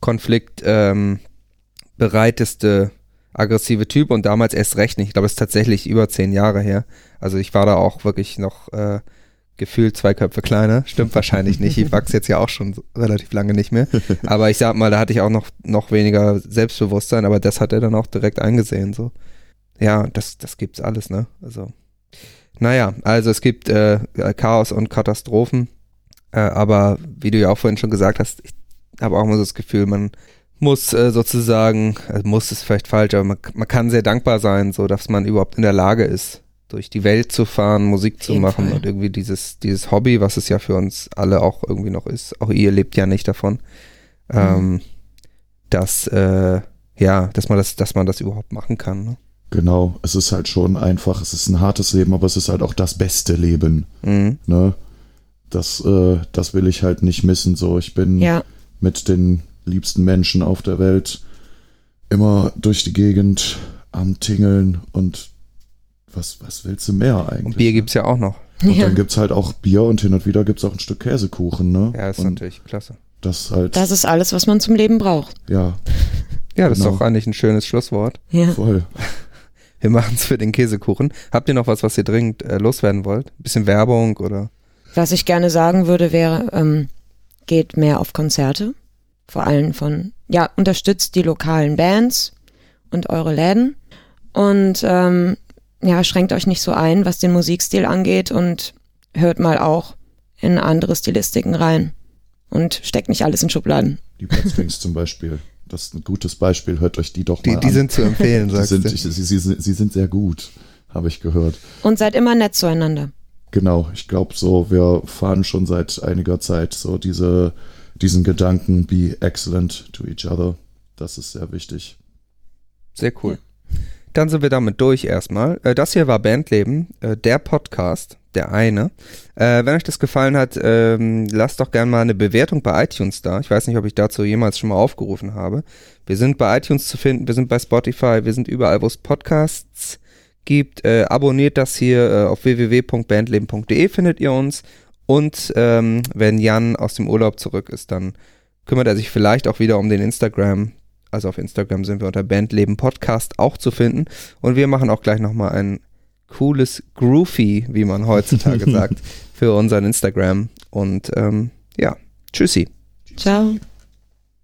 Konflikt ähm, bereiteste aggressive Typ und damals erst recht nicht. Ich glaube, es ist tatsächlich über zehn Jahre her. Also ich war da auch wirklich noch äh, gefühlt zwei Köpfe kleiner. Stimmt wahrscheinlich nicht. Ich wachse jetzt ja auch schon relativ lange nicht mehr. Aber ich sag mal, da hatte ich auch noch, noch weniger Selbstbewusstsein, aber das hat er dann auch direkt eingesehen. So. Ja, das, das gibt's alles, ne? Also. Naja, also es gibt äh, Chaos und Katastrophen. Äh, aber wie du ja auch vorhin schon gesagt hast, ich habe auch immer so das Gefühl, man muss äh, sozusagen, also muss ist vielleicht falsch, aber man, man kann sehr dankbar sein, so dass man überhaupt in der Lage ist, durch die Welt zu fahren, Musik zu machen Fall. und irgendwie dieses, dieses Hobby, was es ja für uns alle auch irgendwie noch ist, auch ihr lebt ja nicht davon, ähm, dass, äh, ja, dass man das, dass man das überhaupt machen kann. Ne? Genau, es ist halt schon einfach, es ist ein hartes Leben, aber es ist halt auch das beste Leben. Mhm. Ne? Das, äh, das will ich halt nicht missen. So, ich bin Ja, mit den liebsten Menschen auf der Welt immer durch die Gegend am Tingeln und was, was willst du mehr eigentlich? Und Bier gibt's ja auch noch. Und ja. dann gibt's halt auch Bier und hin und wieder gibt's auch ein Stück Käsekuchen, ne? Ja, ist und natürlich klasse. das halt, Das ist alles, was man zum Leben braucht. ja, Ja, das Genau. ist doch eigentlich ein schönes Schlusswort. Ja. voll. Wir machen's für den Käsekuchen. Habt ihr noch was, was ihr dringend äh, loswerden wollt? Ein bisschen Werbung oder? Was ich gerne sagen würde, wäre, ähm, geht mehr auf Konzerte. Vor allem von, ja, unterstützt die lokalen Bands und eure Läden. Und ähm, ja, schränkt euch nicht so ein, was den Musikstil angeht und hört mal auch in andere Stilistiken rein. Und steckt nicht alles in Schubladen. Die Bad Strings zum Beispiel. Das ist ein gutes Beispiel. Hört euch die doch Die, mal die an. sind zu empfehlen, die sagst sind, du. ich, sie, sie, sie, sie sind sehr gut, habe ich gehört. Und seid immer nett zueinander. Genau, ich glaube so, wir fahren schon seit einiger Zeit so diese, diesen Gedanken, be excellent to each other. Das ist sehr wichtig. Sehr cool. Dann sind wir damit durch erstmal. Äh, Das hier war Bandleben, äh, der Podcast, der eine. Äh, Wenn euch das gefallen hat, ähm, lasst doch gerne mal eine Bewertung bei iTunes da. Ich weiß nicht, ob ich dazu jemals schon mal aufgerufen habe. Wir sind bei iTunes zu finden, wir sind bei Spotify, wir sind überall, wo es Podcasts gibt. Abonniert das hier auf www.bandleben.de findet ihr uns. Und ähm, wenn Jan aus dem Urlaub zurück ist, dann kümmert er sich vielleicht auch wieder um den Instagram. Also auf Instagram sind wir unter Bandleben Podcast auch zu finden. Und wir machen auch gleich nochmal ein cooles Groovy, wie man heutzutage sagt, für unseren Instagram. Und ähm, ja, tschüssi. Ciao.